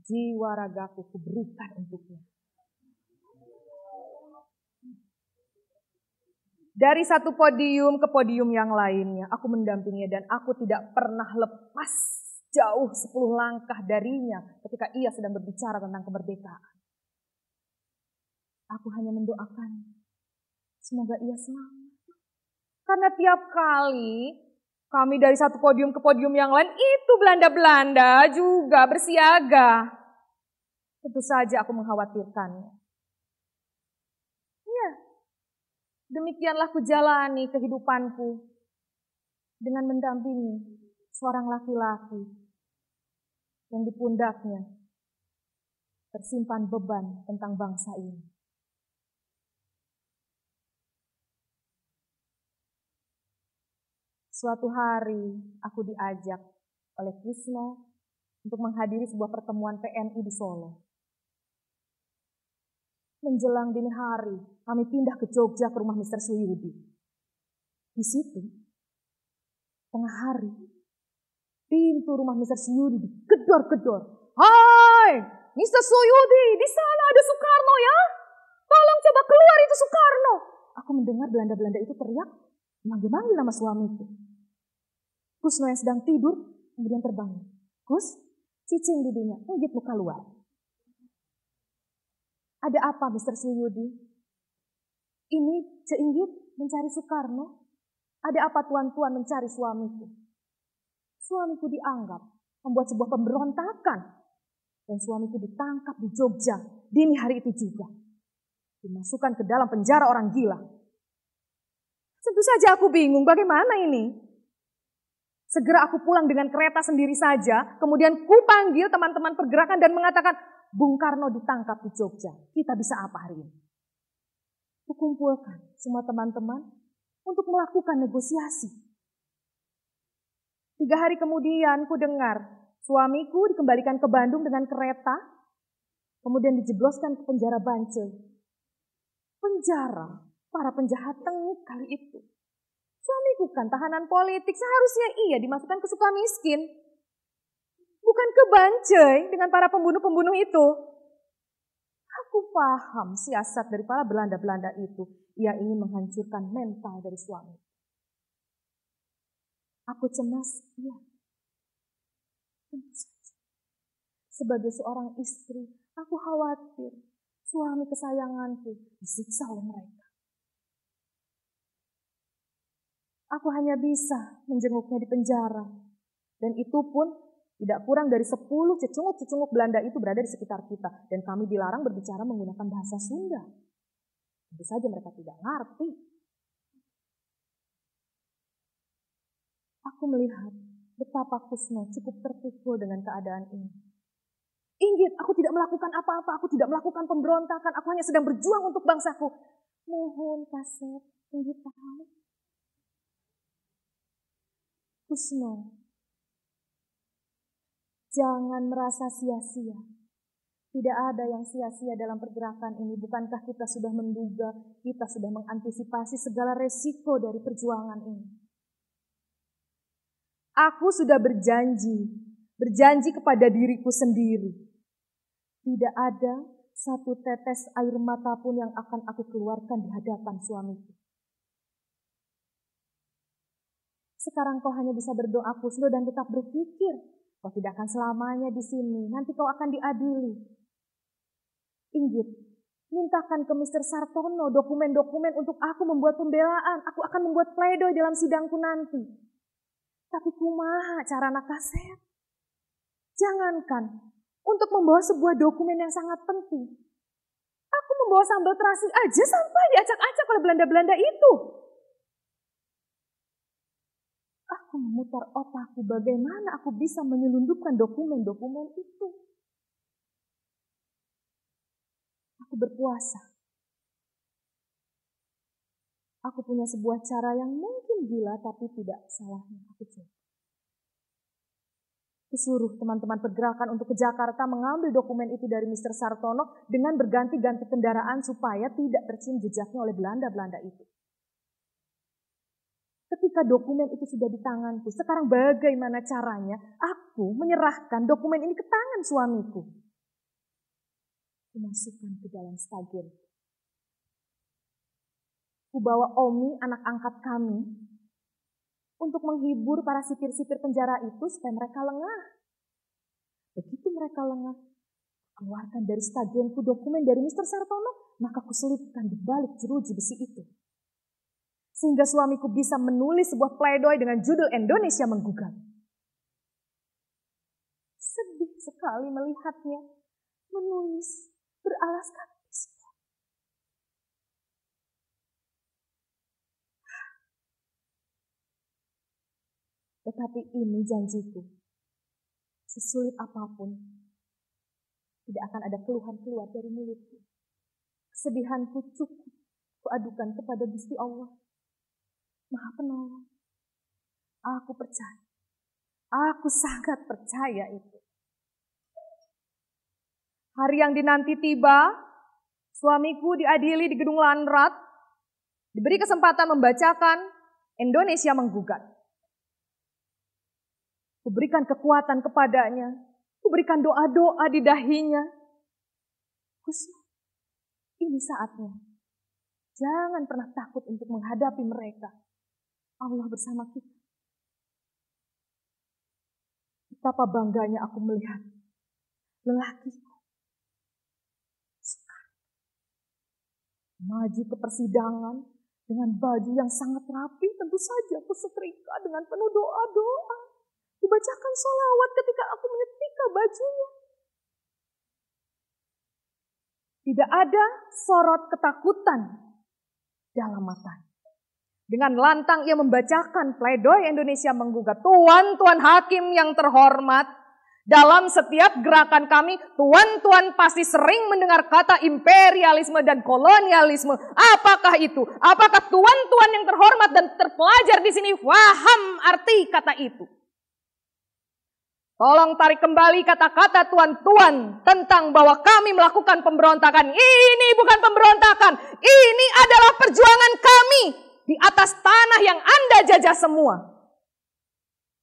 S2: jiwa ragaku kuberikan untuknya. Dari satu podium ke podium yang lainnya, aku mendampinginya dan aku tidak pernah lepas jauh sepuluh langkah darinya ketika ia sedang berbicara tentang kemerdekaan. Aku hanya mendoakan. Semoga ia selamat. Karena tiap kali kami dari satu podium ke podium yang lain itu Belanda-Belanda juga bersiaga. Tentu saja aku mengkhawatirkannya. Ya, demikianlah kujalani kehidupanku dengan mendampingi seorang laki-laki yang di pundaknya tersimpan beban tentang bangsa ini. Suatu hari aku diajak oleh Krisno untuk menghadiri sebuah pertemuan PNI di Solo. Menjelang dini hari, kami pindah ke Jogja ke rumah Mr. Suyudi. Di situ, tengah hari, pintu rumah Mr. Suyudi digedor-gedor. Hai, Mr. Suyudi, di sana ada Soekarno ya. Tolong coba keluar itu Soekarno. Aku mendengar Belanda-Belanda itu teriak, manggil-manggil nama suamiku. Kusno yang sedang tidur, kemudian terbangun. Kus, cicing didinya, enggit muka luar. Ada apa, Mr. Suyudi? Ini Ceinggit mencari Soekarno. Ada apa tuan-tuan mencari suamiku? Suamiku dianggap membuat sebuah pemberontakan. Dan suamiku ditangkap di Jogja dini hari itu juga. Dimasukkan ke dalam penjara orang gila. Tentu saja aku bingung bagaimana ini. Segera aku pulang dengan kereta sendiri saja, kemudian ku panggil teman-teman pergerakan dan mengatakan, Bung Karno ditangkap di Jogja, kita bisa apa hari ini? Kukumpulkan semua teman-teman untuk melakukan negosiasi. Tiga hari kemudian ku dengar suamiku dikembalikan ke Bandung dengan kereta, kemudian dijebloskan ke penjara Bancel. Penjara para penjahat tengik kali itu. Suamiku kan tahanan politik, seharusnya ia dimasukkan ke suka miskin. Bukan ke Bancai dengan para pembunuh-pembunuh itu. Aku paham siasat dari para Belanda-Belanda itu. Ia ingin menghancurkan mental dari suami. Aku cemas, iya. Sebagai seorang istri, aku khawatir suami kesayanganku disiksa oleh mereka. Aku hanya bisa menjenguknya di penjara. Dan itu pun tidak kurang dari sepuluh cecunguk-cecunguk Belanda itu berada di sekitar kita. Dan kami dilarang berbicara menggunakan bahasa Sunda. Tentu saja mereka tidak ngerti. Aku melihat betapa Kusno cukup terpukul dengan keadaan ini. Inggit, aku tidak melakukan apa-apa, aku tidak melakukan pemberontakan, aku hanya sedang berjuang untuk bangsaku. Mohon kaset, Inggit tahu Kusno. Jangan merasa sia-sia. Tidak ada yang sia-sia dalam pergerakan ini. Bukankah kita sudah menduga, kita sudah mengantisipasi segala resiko dari perjuangan ini. Aku sudah berjanji, berjanji kepada diriku sendiri. Tidak ada satu tetes air mata pun yang akan aku keluarkan di hadapan suamiku. Sekarang kau hanya bisa berdoa kusno dan tetap berpikir Kau tidak akan selamanya di sini, nanti kau akan diadili. Inggit, mintakan ke Mr. Sartono dokumen-dokumen untuk aku membuat pembelaan. Aku akan membuat pledoi dalam sidangku nanti. Tapi kumaha cara nak kaset? Jangankan untuk membawa sebuah dokumen yang sangat penting. Aku membawa sambal terasi aja sampai diacak-acak oleh Belanda-Belanda itu. Aku memutar otakku bagaimana aku bisa menyelundupkan dokumen-dokumen itu. Aku berpuasa. Aku punya sebuah cara yang mungkin gila tapi tidak salahnya aku coba. Kusuruh teman-teman pergerakan untuk ke Jakarta mengambil dokumen itu dari Mr. Sartono dengan berganti-ganti kendaraan supaya tidak tercium jejaknya oleh Belanda-Belanda itu. Ketika dokumen itu sudah di tanganku, sekarang bagaimana caranya aku menyerahkan dokumen ini ke tangan suamiku? Kumasukkan ke dalam stagen. Kubawa Omi, anak angkat kami, untuk menghibur para sipir-sipir penjara itu supaya mereka lengah. Begitu mereka lengah, keluarkan dari stagenku dokumen dari Mr. Sartono, maka kuselipkan di balik jeruji besi itu. Sehingga suamiku bisa menulis sebuah pledoi dengan judul Indonesia Menggugat. Sedih sekali melihatnya menulis beralaskan pistol. Tetapi ini janjiku. Sesulit apa pun, tidak akan ada keluhan keluar dari mulutku. Kesedihanku cukup kuadukan kepada Gusti Allah Maha penolong. Aku percaya. Aku sangat percaya itu. Hari yang dinanti tiba, suamiku diadili di gedung Lanrat, diberi kesempatan membacakan Indonesia menggugat. Kuberikan kekuatan kepadanya, kuberikan doa-doa di dahinya. Kusma, ini saatnya. Jangan pernah takut untuk menghadapi mereka. Allah bersama kita. Betapa bangganya aku melihat lelakiku. Maju ke persidangan dengan baju yang sangat rapi, tentu saja aku setrika dengan penuh doa-doa. Kubacakan sholawat ketika aku menyetrika bajunya. Tidak ada sorot ketakutan dalam matanya. Dengan lantang ia membacakan pledoi Indonesia menggugat. Tuan-tuan hakim yang terhormat, dalam setiap gerakan kami, tuan-tuan pasti sering mendengar kata imperialisme dan kolonialisme. Apakah itu? Apakah tuan-tuan yang terhormat dan terpelajar di sini paham arti kata itu? Tolong tarik kembali kata-kata tuan-tuan tentang bahwa kami melakukan pemberontakan. Ini bukan pemberontakan, ini adalah perjuangan kami di atas tanah yang Anda jajah semua.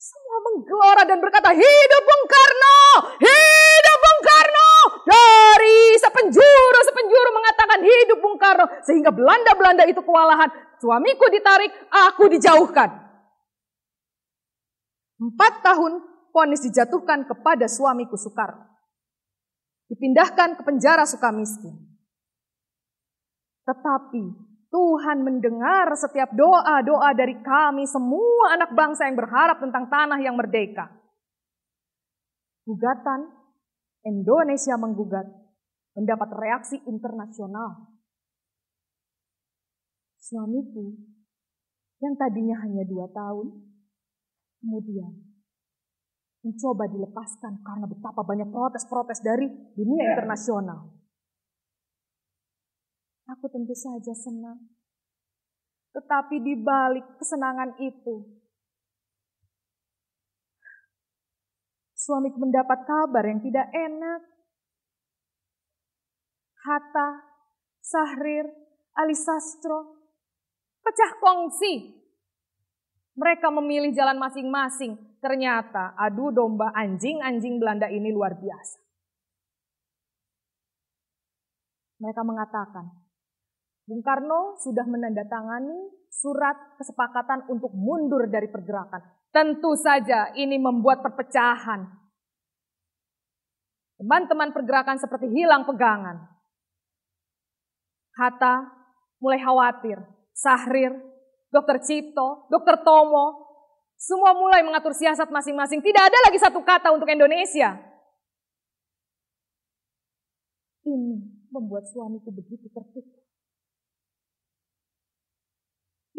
S2: Semua menggelora dan berkata, hidup Bung Karno, hidup Bung Karno. Dari sepenjuru, sepenjuru mengatakan hidup Bung Karno. Sehingga Belanda-Belanda itu kewalahan. Suamiku ditarik, aku dijauhkan. Empat tahun ponis dijatuhkan kepada suamiku Soekarno. Dipindahkan ke penjara Sukamiskin. Tetapi Tuhan mendengar setiap doa-doa dari kami, semua anak bangsa yang berharap tentang tanah yang merdeka. Gugatan Indonesia menggugat mendapat reaksi internasional. Suamiku yang tadinya hanya dua tahun, kemudian mencoba dilepaskan karena betapa banyak protes-protes dari dunia internasional. Aku tentu saja senang. Tetapi di balik kesenangan itu, suamiku mendapat kabar yang tidak enak. Hatta, Sahrir, Ali Sastro, pecah kongsi. Mereka memilih jalan masing-masing. Ternyata adu domba anjing-anjing Belanda ini luar biasa. Mereka mengatakan, Bung Karno sudah menandatangani surat kesepakatan untuk mundur dari pergerakan. Tentu saja ini membuat perpecahan. Teman-teman pergerakan seperti hilang pegangan. Hatta mulai khawatir. Sahrir, Dokter Cipto, Dokter Tomo, semua mulai mengatur siasat masing-masing. Tidak ada lagi satu kata untuk Indonesia. Ini membuat suamiku begitu terpukul.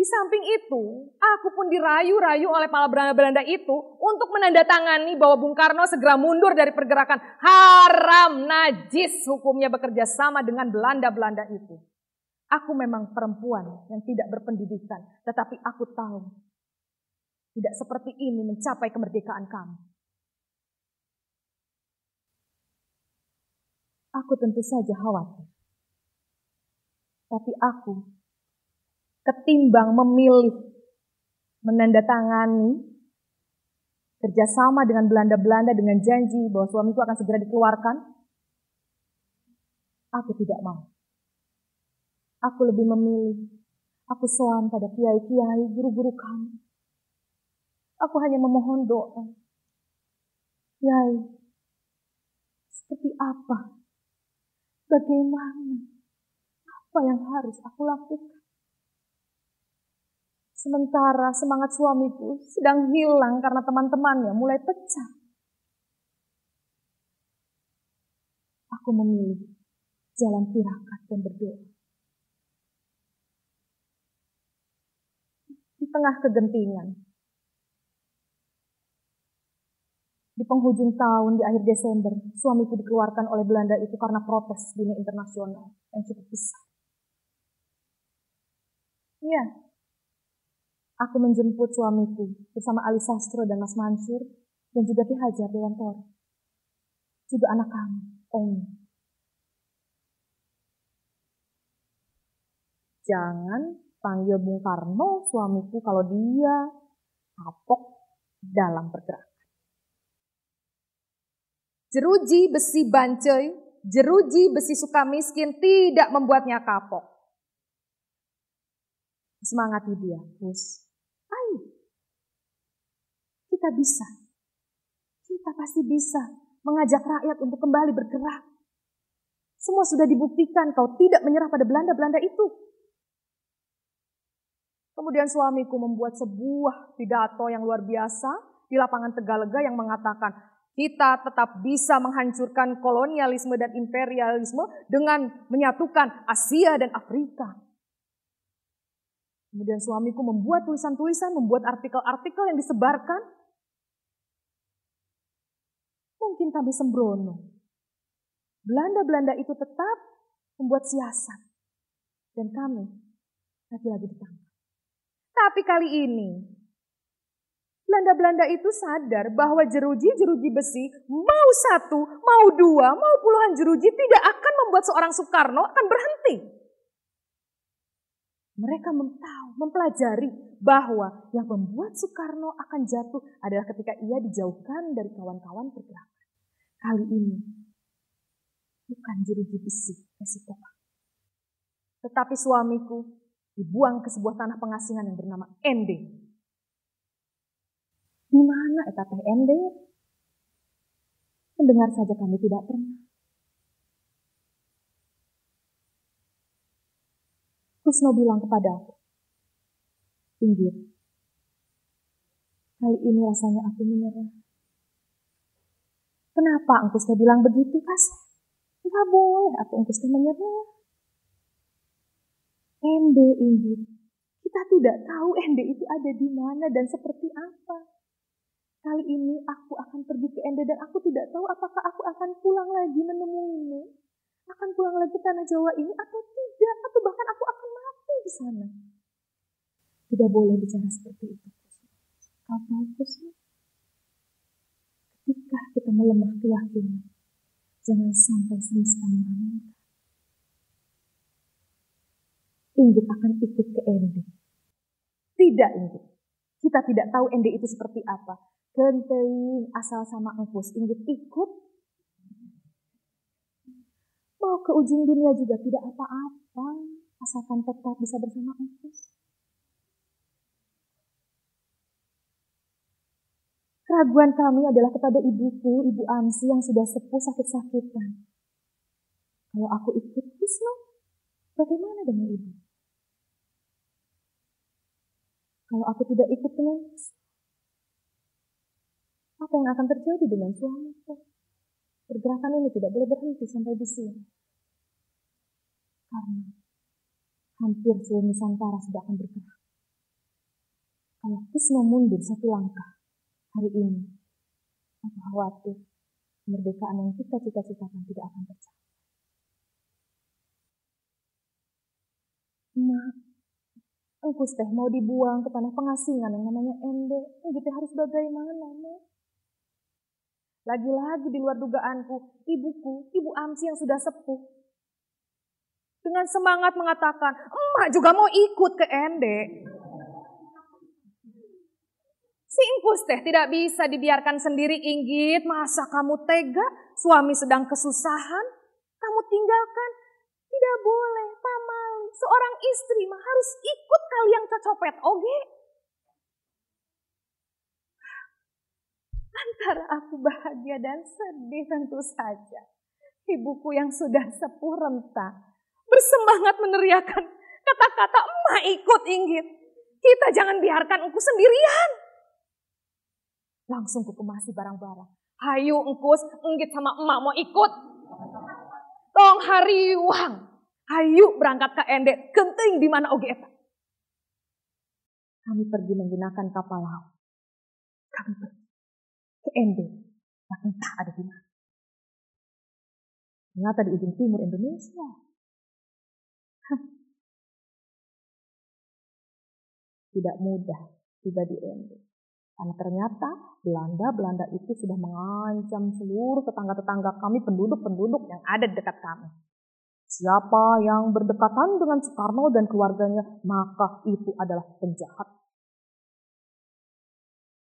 S2: Di samping itu, aku pun dirayu-rayu oleh para Belanda-Belanda itu untuk menandatangani bahwa Bung Karno segera mundur dari pergerakan haram najis hukumnya bekerja sama dengan Belanda-Belanda itu. Aku memang perempuan yang tidak berpendidikan, tetapi aku tahu tidak seperti ini mencapai kemerdekaan kami. Aku tentu saja khawatir. Tapi aku ketimbang memilih menandatangani kerjasama dengan Belanda-Belanda dengan janji bahwa suamiku akan segera dikeluarkan, aku tidak mau. Aku lebih memilih, aku soan pada kiai-kiai, guru-guru kami. Aku hanya memohon doa. Kiai, seperti apa? Bagaimana? Apa yang harus aku lakukan? Sementara semangat suamiku sedang hilang karena teman-temannya mulai pecah. Aku memilih jalan tirakat dan berdoa. Di tengah kegentingan, di penghujung tahun di akhir Desember, suamiku dikeluarkan oleh Belanda itu karena protes dunia internasional yang cukup besar. Iya, Aku menjemput suamiku bersama Ali Sastro dan Mas Mansur dan juga Ki Hajar Dewantoro. Juga anak kami, Om. Jangan panggil Bung Karno suamiku kalau dia kapok dalam pergerakan. Jeruji besi bancai, jeruji besi suka miskin tidak membuatnya kapok. Semangati dia, Gus. Kita bisa. Kita pasti bisa mengajak rakyat untuk kembali bergerak. Semua sudah dibuktikan kau tidak menyerah pada Belanda-Belanda itu. Kemudian suamiku membuat sebuah pidato yang luar biasa di lapangan Tegalega yang mengatakan kita tetap bisa menghancurkan kolonialisme dan imperialisme dengan menyatukan Asia dan Afrika. Kemudian suamiku membuat tulisan-tulisan, membuat artikel-artikel yang disebarkan. Mungkin kami sembrono. Belanda-Belanda itu tetap membuat siasat. Dan kami lagi-lagi ditangkap. Tapi kali ini, Belanda-Belanda itu sadar bahwa jeruji-jeruji besi mau satu, mau dua, mau puluhan jeruji tidak akan membuat seorang Soekarno akan berhenti. Mereka tahu, mempelajari bahwa yang membuat Soekarno akan jatuh adalah ketika ia dijauhkan dari kawan-kawan pergerakan. Kali ini bukan jeruji besi resiko Tetapi suamiku dibuang ke sebuah tanah pengasingan yang bernama Ende. Di mana etapa Ende? Mendengar saja kami tidak pernah. Kusno bilang kepada aku, Pinggir, kali ini rasanya aku menyerah. Kenapa Engkusnya bilang begitu, Kas? Enggak boleh aku Engkusnya menyerah. Ende, Inggit. Kita tidak tahu Ende itu ada di mana dan seperti apa. Kali ini aku akan pergi ke Ende dan aku tidak tahu apakah aku akan pulang lagi menemuimu. Akan pulang lagi ke tanah Jawa ini atau tidak. Atau bahkan aku akan di sana. Tidak boleh bicara seperti itu. Kau tahu? Ketika kita melemah keyakinan, jangan sampai semesta mengamankan. Inggit akan ikut ke Endi. Tidak Inggit. Kita tidak tahu Endi itu seperti apa. Genteling asal sama engkus. Inggit ikut. Mau ke ujung dunia juga tidak apa-apa asalkan tetap bisa bersama engkau. Keraguan kami adalah kepada ibuku, ibu Amsi yang sudah sepuh sakit-sakitan. Kalau aku ikut Wisnu, bagaimana dengan ibu? Kalau aku tidak ikut dengan apa yang akan terjadi dengan suamiku? Pergerakan ini tidak boleh berhenti sampai di sini. Karena hampir seluruh Nusantara sudah akan bergerak. Kalau Kusno mundur satu langkah hari ini, aku khawatir kemerdekaan yang kita cita-citakan tidak akan tercapai. Mak, engkus teh mau dibuang ke tanah pengasingan yang namanya Ende. Gitu harus bagaimana, Mak? Lagi-lagi di luar dugaanku, ibuku, ibu Amsi yang sudah sepuh. Dengan semangat mengatakan, emak juga mau ikut ke Ende. Si Ingkus teh tidak bisa dibiarkan sendiri inggit, masa kamu tega, suami sedang kesusahan, kamu tinggalkan. Tidak boleh, pamali, seorang istri mah harus ikut kalian cocopet oge. Antara aku bahagia dan sedih tentu saja. Ibuku yang sudah sepuh renta bersemangat meneriakan kata-kata emak ikut inggit. Kita jangan biarkan engku sendirian. Langsung kukemasi barang-barang. Hayu engkus, enggit sama emak mau ikut. Tong hariwang. Hayu berangkat ke Ende, genting di mana oge eta. Kami pergi menggunakan kapal laut. Kami pergi ke Ende, tapi entah ada di mana. Ternyata di ujung timur Indonesia. Tidak mudah tiba di Ende. Karena ternyata Belanda-Belanda itu sudah mengancam seluruh tetangga-tetangga kami, penduduk-penduduk yang ada di dekat kami. Siapa yang berdekatan dengan Soekarno dan keluarganya, maka itu adalah penjahat.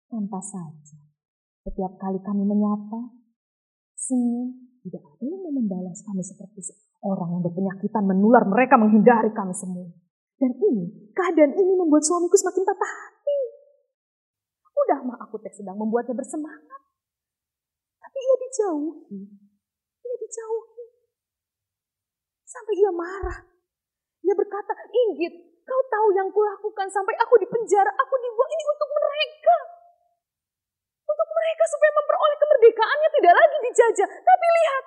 S2: Tanpa saja, setiap kali kami menyapa, senyum, tidak ada yang membalas kami seperti orang yang berpenyakitan menular, mereka menghindari kami semua. Dan ini, keadaan ini membuat suamiku semakin patah. Udah mah aku teh sedang membuatnya bersemangat. Tapi ia dijauhi. Ia dijauhi. Sampai ia marah. Ia berkata, Inggit, kau tahu yang kulakukan sampai aku di penjara, aku dibuang ini untuk mereka. Untuk mereka supaya memperoleh kemerdekaannya tidak lagi dijajah. Tapi lihat,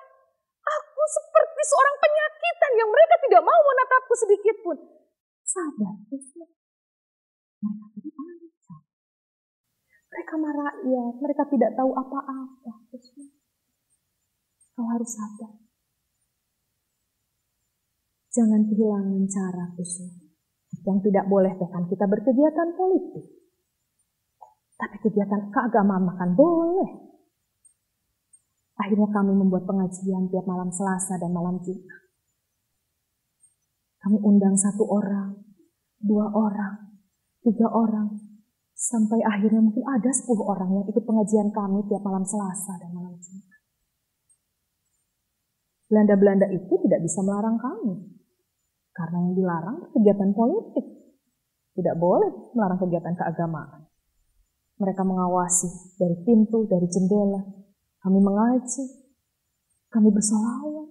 S2: aku seperti seorang penyakitan yang mereka tidak mau menatapku sedikit pun. Sabar, Islam. Mereka merakyat, mereka tidak tahu apa-apa. Kau harus sabar. Jangan kehilangan cara, Kusma. Yang tidak boleh kan kita berkegiatan politik. Tapi kegiatan keagamaan makan boleh. Akhirnya kami membuat pengajian tiap malam Selasa dan malam Jumat. Kami undang satu orang, dua orang, tiga orang, sampai akhirnya mungkin ada sepuluh orang yang ikut pengajian kami tiap malam Selasa dan malam Jumat. Belanda-Belanda itu tidak bisa melarang kami. Karena yang dilarang kegiatan politik. Tidak boleh melarang kegiatan keagamaan. Mereka mengawasi dari pintu, dari jendela. Kami mengaji. Kami bersolawat.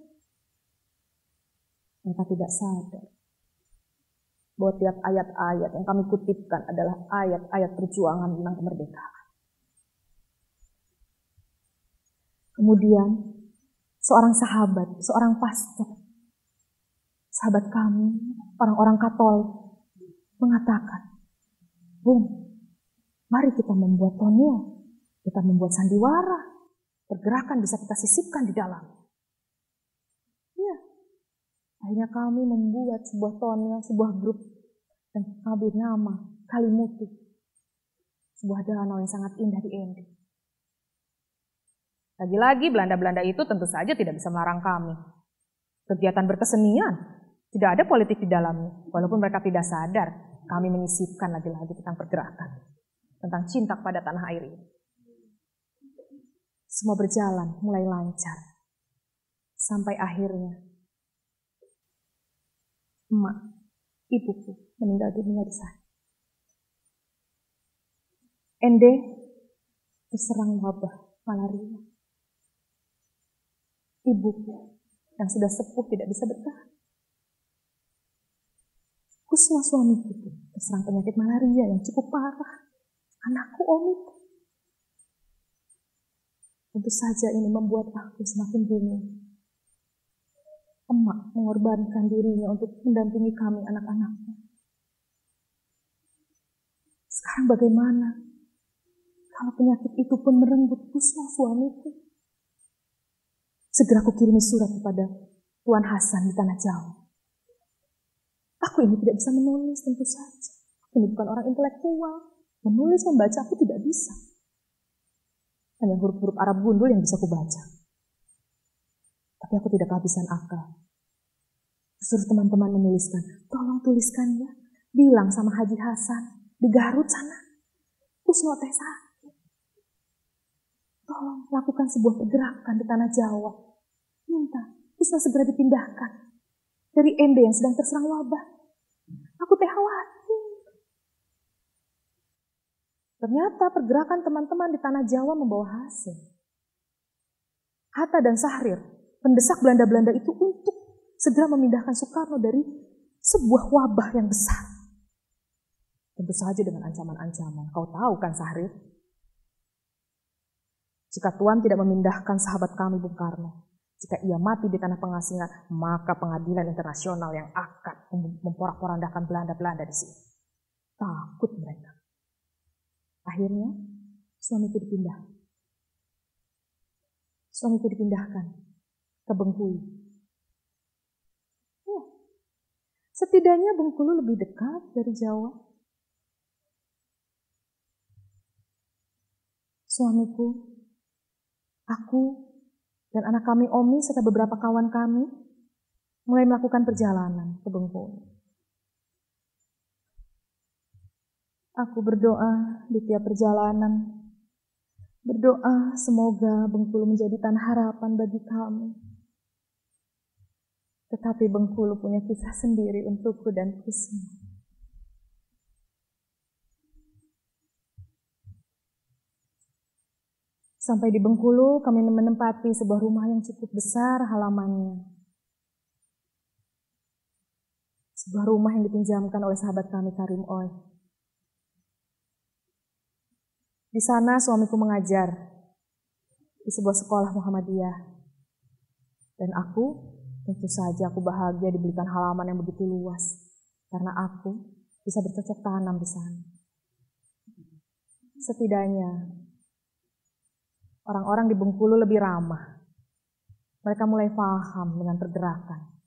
S2: Mereka tidak sadar bahwa tiap ayat-ayat yang kami kutipkan adalah ayat-ayat perjuangan tentang kemerdekaan. Kemudian seorang sahabat, seorang pastor, sahabat kami, orang-orang Katolik, mengatakan, Bung, mari kita membuat tonil, kita membuat sandiwara, pergerakan bisa kita sisipkan di dalam. Ya, akhirnya kami membuat sebuah tonil, sebuah grup, dan kami nama Kalimutu, sebuah danau yang sangat indah di Endi. Lagi-lagi Belanda-Belanda itu tentu saja tidak bisa melarang kami. Kegiatan berkesenian, tidak ada politik di dalamnya. Walaupun mereka tidak sadar, kami menyisipkan lagi-lagi tentang pergerakan. Tentang cinta kepada tanah air ini. Semua berjalan mulai lancar. Sampai akhirnya emak, ibuku meninggal dunia di sana. Ende terserang wabah malaria. Ibuku yang sudah sepuh tidak bisa bertahan. Kusma suamiku pun terserang penyakit malaria yang cukup parah. Anakku Omi Tentu saja ini membuat aku semakin bingung. Emak mengorbankan dirinya untuk mendampingi kami anak-anaknya. Sekarang bagaimana? Kalau penyakit itu pun merenggut pusat suamiku. Segera aku kirimi surat kepada Tuan Hasan di Tanah Jawa. Aku ini tidak bisa menulis tentu saja. Aku ini bukan orang intelektual. Menulis, membaca aku tidak bisa. Hanya huruf-huruf Arab gundul yang bisa kubaca. Tapi aku tidak kehabisan akal. Suruh teman-teman menuliskan, tolong tuliskan ya. Bilang sama Haji Hasan di Garut sana. Kusno teh sakit. Tolong lakukan sebuah pergerakan di tanah Jawa. Minta Kusno segera dipindahkan dari MD yang sedang terserang wabah. Aku teh khawatir. Ternyata pergerakan teman-teman di tanah Jawa membawa hasil. Hatta dan Sahrir mendesak Belanda-Belanda itu untuk segera memindahkan Soekarno dari sebuah wabah yang besar. Tentu saja dengan ancaman-ancaman. Kau tahu kan Sahrir? Jika Tuan tidak memindahkan sahabat kami Bung Karno, jika ia mati di tanah pengasingan, maka pengadilan internasional yang akan memporak-porandakan Belanda-Belanda di sini. Takut mereka. Akhirnya suamiku dipindah. Suamiku dipindahkan ke Bengkulu. Ya, setidaknya Bengkulu lebih dekat dari Jawa. Suamiku, aku, dan anak kami Omi serta beberapa kawan kami mulai melakukan perjalanan ke Bengkulu. Aku berdoa di tiap perjalanan. Berdoa semoga Bengkulu menjadi tanah harapan bagi kami. Tetapi Bengkulu punya kisah sendiri untukku dan Kusma. Sampai di Bengkulu, kami menempati sebuah rumah yang cukup besar halamannya. Sebuah rumah yang dipinjamkan oleh sahabat kami Karim Oy. Di sana suamiku mengajar di sebuah sekolah Muhammadiyah. Dan aku, tentu saja aku bahagia diberikan halaman yang begitu luas. Karena aku bisa bercocok tanam di sana. Setidaknya, orang-orang di Bengkulu lebih ramah. Mereka mulai paham dengan pergerakan.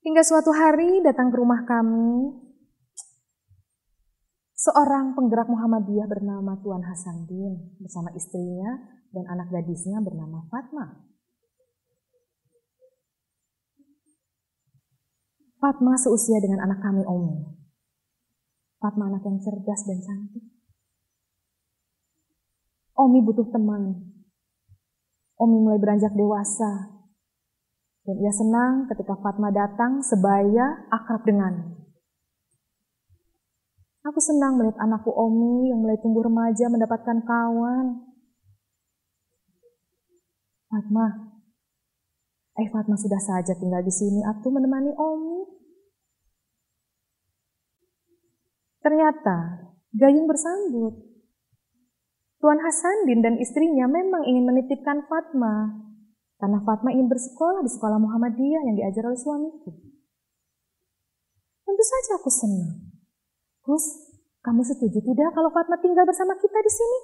S2: Hingga suatu hari datang ke rumah kami Seorang penggerak Muhammadiyah bernama Tuan Hasanuddin bersama istrinya dan anak gadisnya bernama Fatma. Fatma seusia dengan anak kami Omi. Fatma anak yang cerdas dan cantik. Omi butuh teman. Omi mulai beranjak dewasa. Dan ia senang ketika Fatma datang sebaya akrab dengannya. Aku senang melihat anakku Omi yang mulai tumbuh remaja mendapatkan kawan. Fatma, eh Fatma sudah saja tinggal di sini, aku menemani Omi. Ternyata Gayung bersambut. Tuan Hasanuddin dan istrinya memang ingin menitipkan Fatma karena Fatma ingin bersekolah di sekolah Muhammadiyah yang diajar oleh suamiku. Tentu saja aku senang. Gus, kamu setuju tidak kalau Fatma tinggal bersama kita di sini?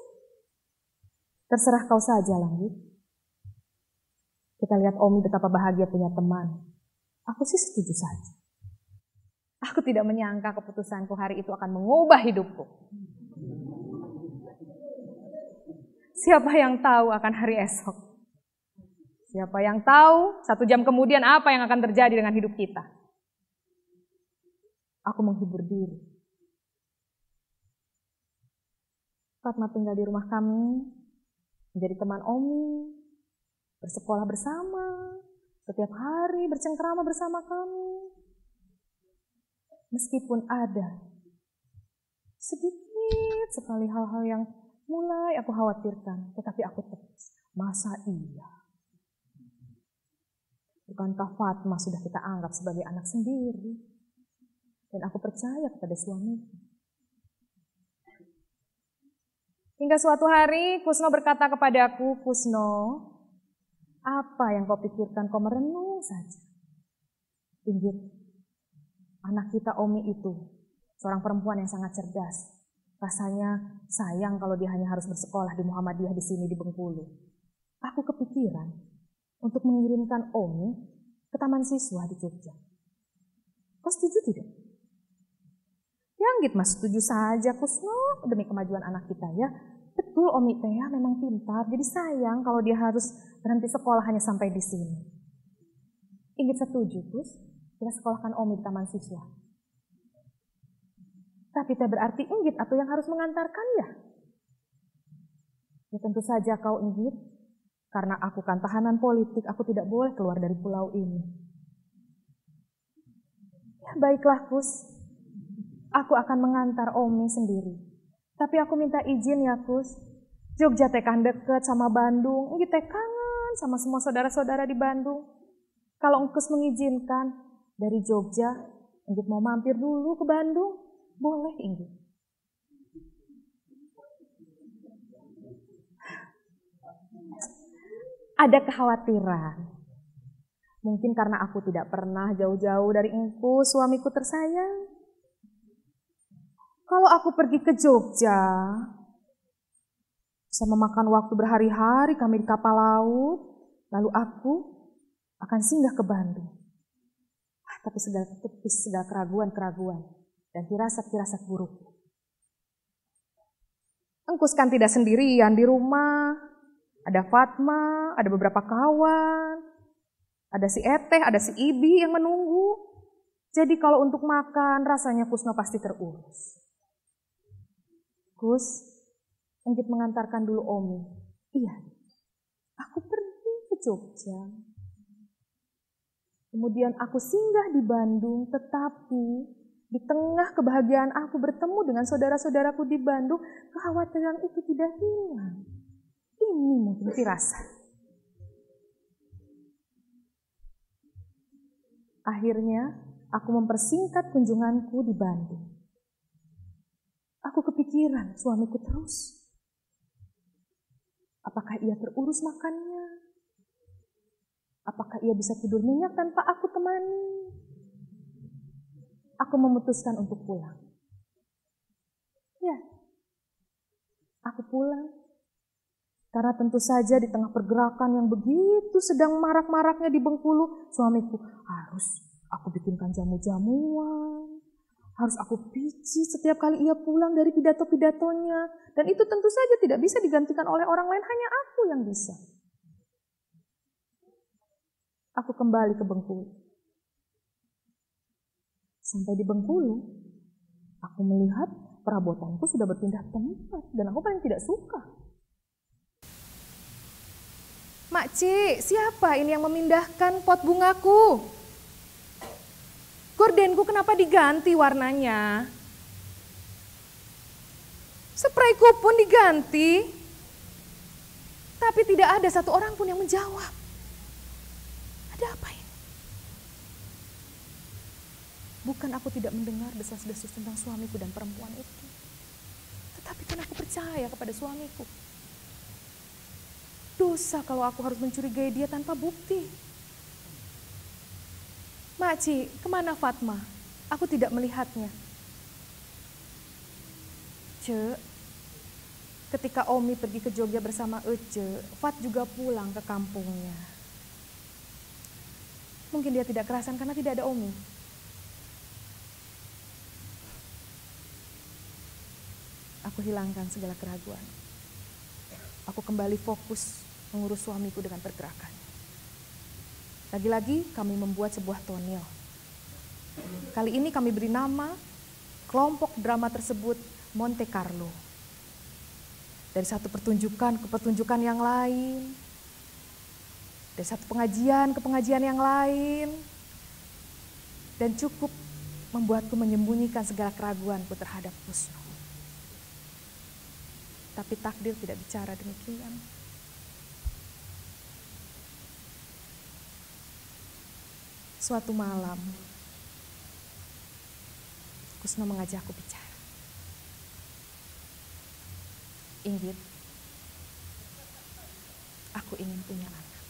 S2: Terserah kau saja, Langit. Kita lihat Omi betapa bahagia punya teman. Aku sih setuju saja. Aku tidak menyangka keputusanku hari itu akan mengubah hidupku. Siapa yang tahu akan hari esok? Siapa yang tahu satu jam kemudian apa yang akan terjadi dengan hidup kita? Aku menghibur diri. Fatma tinggal di rumah kami, menjadi teman Omi, bersekolah bersama, setiap hari bercengkrama bersama kami. Meskipun ada sedikit sekali hal-hal yang Mulai aku khawatirkan, tetapi aku tepis. Masa iya? Bukankah Fatma sudah kita anggap sebagai anak sendiri? Dan aku percaya kepada suamiku. Hingga suatu hari Kusno berkata kepadaku, Kusno, apa yang kau pikirkan kau merenung saja. Inggit, anak kita Omi itu seorang perempuan yang sangat cerdas. Rasanya sayang kalau dia hanya harus bersekolah di Muhammadiyah di sini di Bengkulu. Aku kepikiran untuk mengirimkan Omi ke taman siswa di Jogja. Kau setuju tidak? Yang gitu mas, setuju saja Kusno demi kemajuan anak kita ya. Betul Omi Tea memang pintar, jadi sayang kalau dia harus berhenti sekolah hanya sampai di sini. Ingin setuju, Kus? Kita sekolahkan Omi di taman siswa. Tapi tidak berarti Inggit atau yang harus mengantarkan ya? Ya tentu saja kau Inggit, karena aku kan tahanan politik, aku tidak boleh keluar dari pulau ini. Ya, baiklah Kus, aku akan mengantar Omi sendiri. Tapi aku minta izin ya Kus, Jogja tekan deket sama Bandung, Inggit kangen sama semua saudara-saudara di Bandung. Kalau Engkus mengizinkan dari Jogja, Inggit mau mampir dulu ke Bandung, boleh Inggit. ada kekhawatiran. Mungkin karena aku tidak pernah jauh-jauh dari engku, suamiku tersayang. Kalau aku pergi ke Jogja, bisa memakan waktu berhari-hari kami di kapal laut, lalu aku akan singgah ke Bandung. Ah, tapi segala segala keraguan-keraguan, dan firasat-firasat buruk. Engkus kan tidak sendirian di rumah, ada Fatma, ada beberapa kawan, ada si Eteh, ada si Ibi yang menunggu. Jadi kalau untuk makan rasanya Kusno pasti terurus. Kus, Enggit mengantarkan dulu Omi. Iya, aku pergi ke Jogja. Kemudian aku singgah di Bandung, tetapi di tengah kebahagiaan aku bertemu dengan saudara-saudaraku di Bandung, kekhawatiran itu tidak hilang. Ini mungkin firasat. Akhirnya, aku mempersingkat kunjunganku di Bandung. Aku kepikiran suamiku terus. Apakah ia terurus makannya? Apakah ia bisa tidur nyenyak tanpa aku temani? Aku memutuskan untuk pulang. Ya, aku pulang karena tentu saja di tengah pergerakan yang begitu sedang marak-maraknya di Bengkulu, suamiku harus aku bikinkan jamu-jamuan, harus aku pici setiap kali ia pulang dari pidato-pidatonya. Dan itu tentu saja tidak bisa digantikan oleh orang lain, hanya aku yang bisa. Aku kembali ke Bengkulu. Sampai di Bengkulu, aku melihat perabotanku sudah berpindah tempat dan aku paling tidak suka. Makcik, siapa ini yang memindahkan pot bungaku? Gordenku kenapa diganti warnanya? Sprayku pun diganti. Tapi tidak ada satu orang pun yang menjawab. Ada apa ini? Bukan aku tidak mendengar desas-desus tentang suamiku dan perempuan itu. Tetapi kan aku percaya kepada suamiku. Dosa kalau aku harus mencurigai dia tanpa bukti. Makci, ke mana Fatma? Aku tidak melihatnya. Ce, ketika Omi pergi ke Jogja bersama Ece, Fat juga pulang ke kampungnya. Mungkin dia tidak kerasan karena tidak ada Omi. Aku hilangkan segala keraguan. Aku kembali fokus mengurus suamiku dengan pergerakan. Lagi-lagi kami membuat sebuah tonil. Kali ini kami beri nama kelompok drama tersebut Monte Carlo. Dari satu pertunjukan ke pertunjukan yang lain, dari satu pengajian ke pengajian yang lain, dan cukup membuatku menyembunyikan segala keraguanku terhadap Kusno. Tapi takdir tidak bicara demikian. Suatu malam, Kusno mengajakku bicara. Inggit, aku ingin punya anak.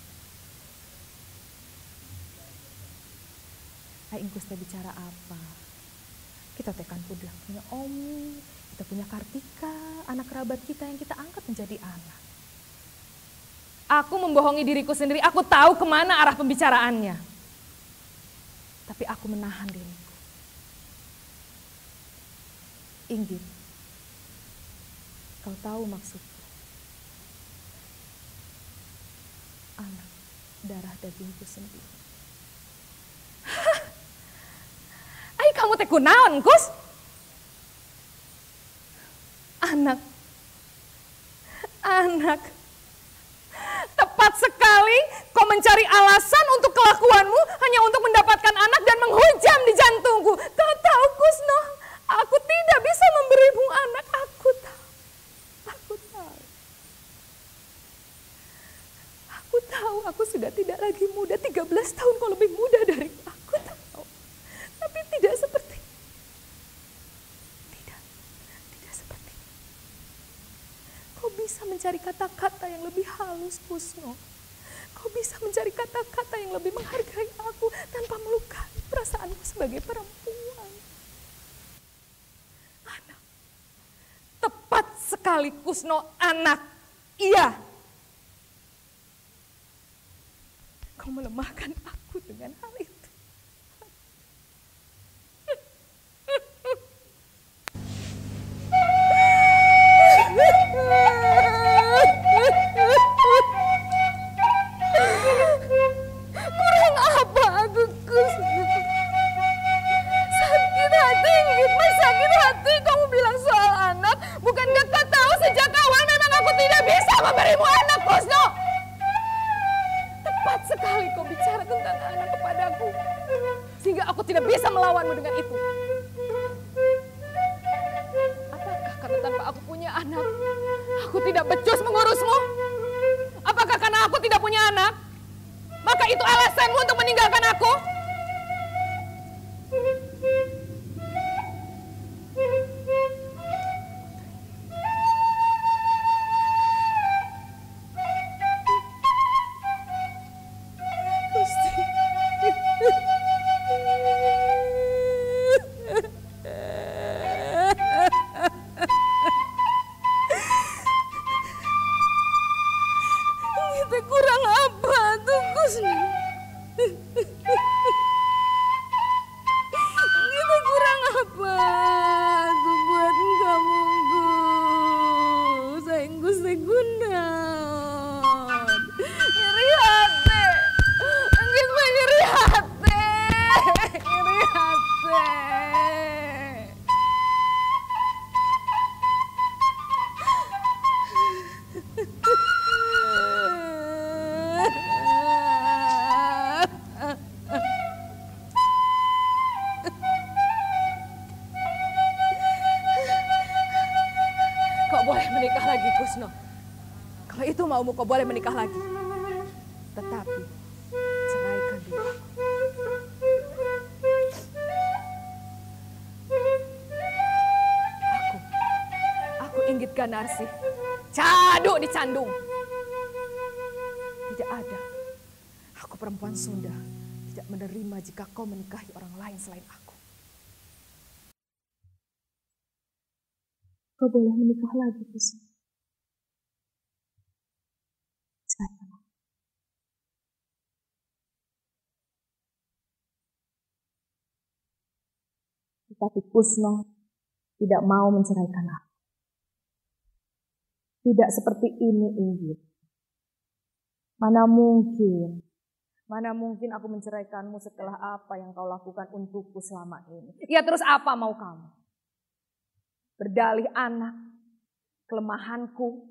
S2: Aing Gusti bicara apa? Kita tekan pudak punya Omi, kita punya Kartika, anak kerabat kita yang kita angkat menjadi anak. Aku membohongi diriku sendiri, aku tahu ke mana arah pembicaraannya. Tapi aku menahan diriku. Inggit, kau tahu maksudku. Anak darah dagingku sendiri. kamu teh kunaon, Kus? Anak. Anak. Tepat sekali kau mencari alasan untuk kelakuanmu hanya untuk mendapatkan anak dan menghujam di jantungku. Kau tahu, Kusno, aku tidak bisa memberimu anak. Aku tahu. Aku tahu. Aku tahu aku sudah tidak lagi muda. 13 tahun kau lebih muda dari aku tahu. Tapi tidak seperti Tidak, tidak seperti Kau bisa mencari kata-kata yang lebih halus, Pusno. Kau bisa mencari kata-kata yang lebih menghargai aku tanpa melukai perasaanku sebagai perempuan. Anak. Tepat sekali, Kusno, anak. Maumu, kau boleh menikah lagi. Tetapi, ceraikan dulu. Aku, aku inggit Ganarsi. Caduk di candung. Tidak ada. Aku perempuan Sunda. Tidak menerima jika kau menikahi orang lain selain aku. Kau boleh menikah lagi, Kusno. Tetapi Kusno tidak mau menceraikan aku. Tidak seperti ini, Inggit. Mana mungkin, mana mungkin aku menceraikanmu setelah apa yang kau lakukan untukku selama ini. Ya terus apa mau kamu? Berdalih anak, kelemahanku,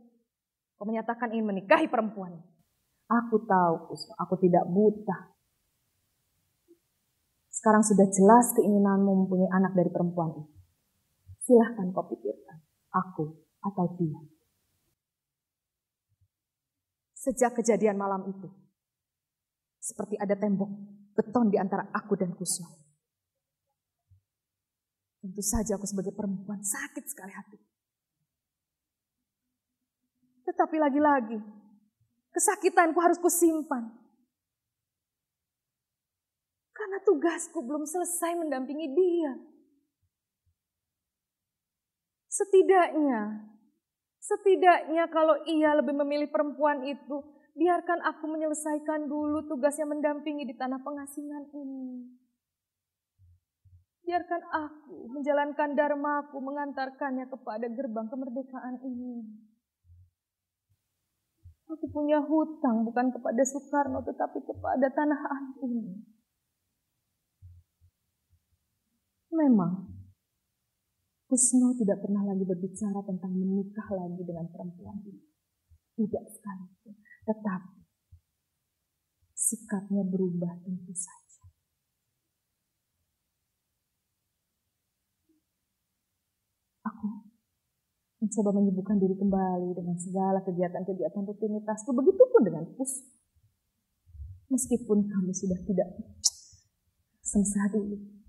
S2: kau menyatakan ingin menikahi perempuan. Aku tahu, Kusno, aku tidak buta. Sekarang sudah jelas keinginanmu mempunyai anak dari perempuan itu. Silahkan kau pikirkan, aku atau dia. Sejak kejadian malam itu, seperti ada tembok beton di antara aku dan Kusno. Tentu saja aku sebagai perempuan sakit sekali hati. Tetapi lagi-lagi, kesakitanku harus kusimpan. Karena tugasku belum selesai mendampingi dia. Setidaknya, setidaknya kalau ia lebih memilih perempuan itu, biarkan aku menyelesaikan dulu tugasnya mendampingi di tanah pengasingan ini. Biarkan aku menjalankan dharmaku mengantarkannya kepada gerbang kemerdekaan ini. Aku punya hutang bukan kepada Soekarno tetapi kepada tanah air ini. Memang, Kusno tidak pernah lagi berbicara tentang menikah lagi dengan perempuan ini. Tidak sekalipun. Tetapi, sikapnya berubah tentu saja. Aku mencoba menyibukkan diri kembali dengan segala kegiatan-kegiatan rutinitasku. Begitupun dengan Pus. Meskipun kami sudah tidak semesta dulu.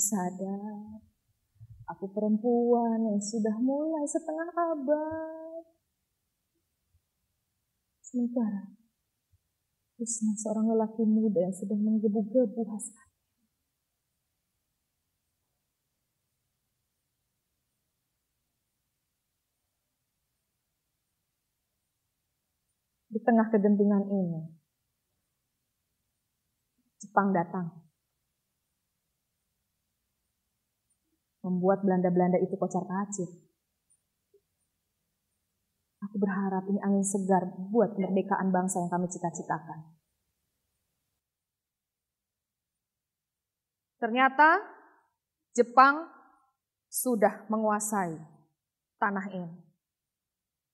S2: Sadar aku perempuan yang sudah mulai setengah abad. Sementara Kusna seorang lelaki muda yang sedang menggebu-gebu hasrat. Di tengah kegentingan ini, Jepang datang. Membuat Belanda-Belanda itu kocar kacir. Aku berharap ini angin segar buat kemerdekaan bangsa yang kami cita-citakan. Ternyata Jepang sudah menguasai tanah ini.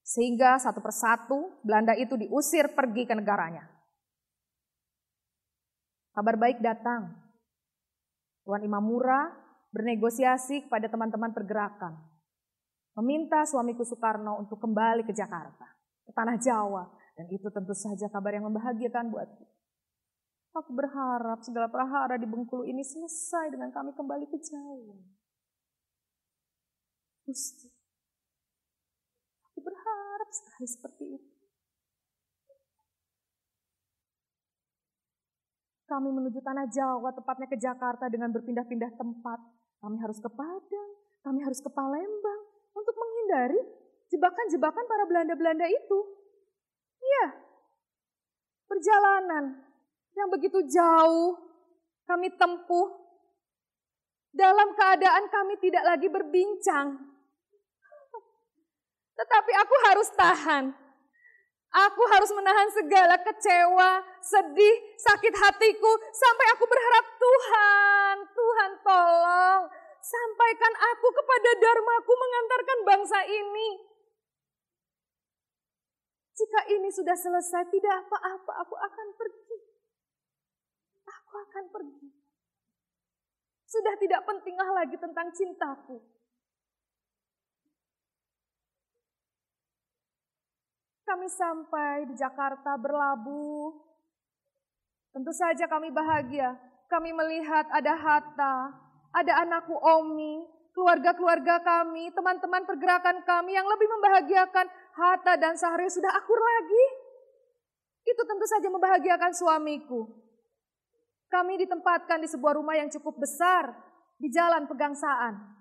S2: Sehingga satu persatu Belanda itu diusir pergi ke negaranya. Kabar baik datang. Tuan Imamura bernegosiasi kepada teman-teman pergerakan. Meminta suamiku Soekarno untuk kembali ke Jakarta, ke tanah Jawa. Dan itu tentu saja kabar yang membahagiakan buatku. Aku berharap segala prahara di Bengkulu ini selesai dengan kami kembali ke Jawa. Gusti, aku berharap sekali seperti itu. Kami menuju tanah Jawa, tepatnya ke Jakarta dengan berpindah-pindah tempat. Kami harus ke Padang, kami harus ke Palembang untuk menghindari jebakan-jebakan para Belanda-Belanda itu. Iya, perjalanan yang begitu jauh kami tempuh dalam keadaan kami tidak lagi berbincang. Tetapi aku harus tahan. Aku harus menahan segala kecewa, sedih, sakit hatiku sampai aku berharap Tuhan, Tuhan tolong sampaikan aku kepada dharmaku mengantarkan bangsa ini. Jika ini sudah selesai, tidak apa-apa, aku akan pergi. Aku akan pergi. Sudah tidak pentinglah lagi tentang cintaku. Kami sampai di Jakarta berlabuh. Tentu saja kami bahagia. Kami melihat ada Hatta, ada anakku Omi, keluarga-keluarga kami, teman-teman pergerakan kami yang lebih membahagiakan Hatta dan Sahri sudah akur lagi. Itu tentu saja membahagiakan suamiku. Kami ditempatkan di sebuah rumah yang cukup besar di jalan pegangsaan.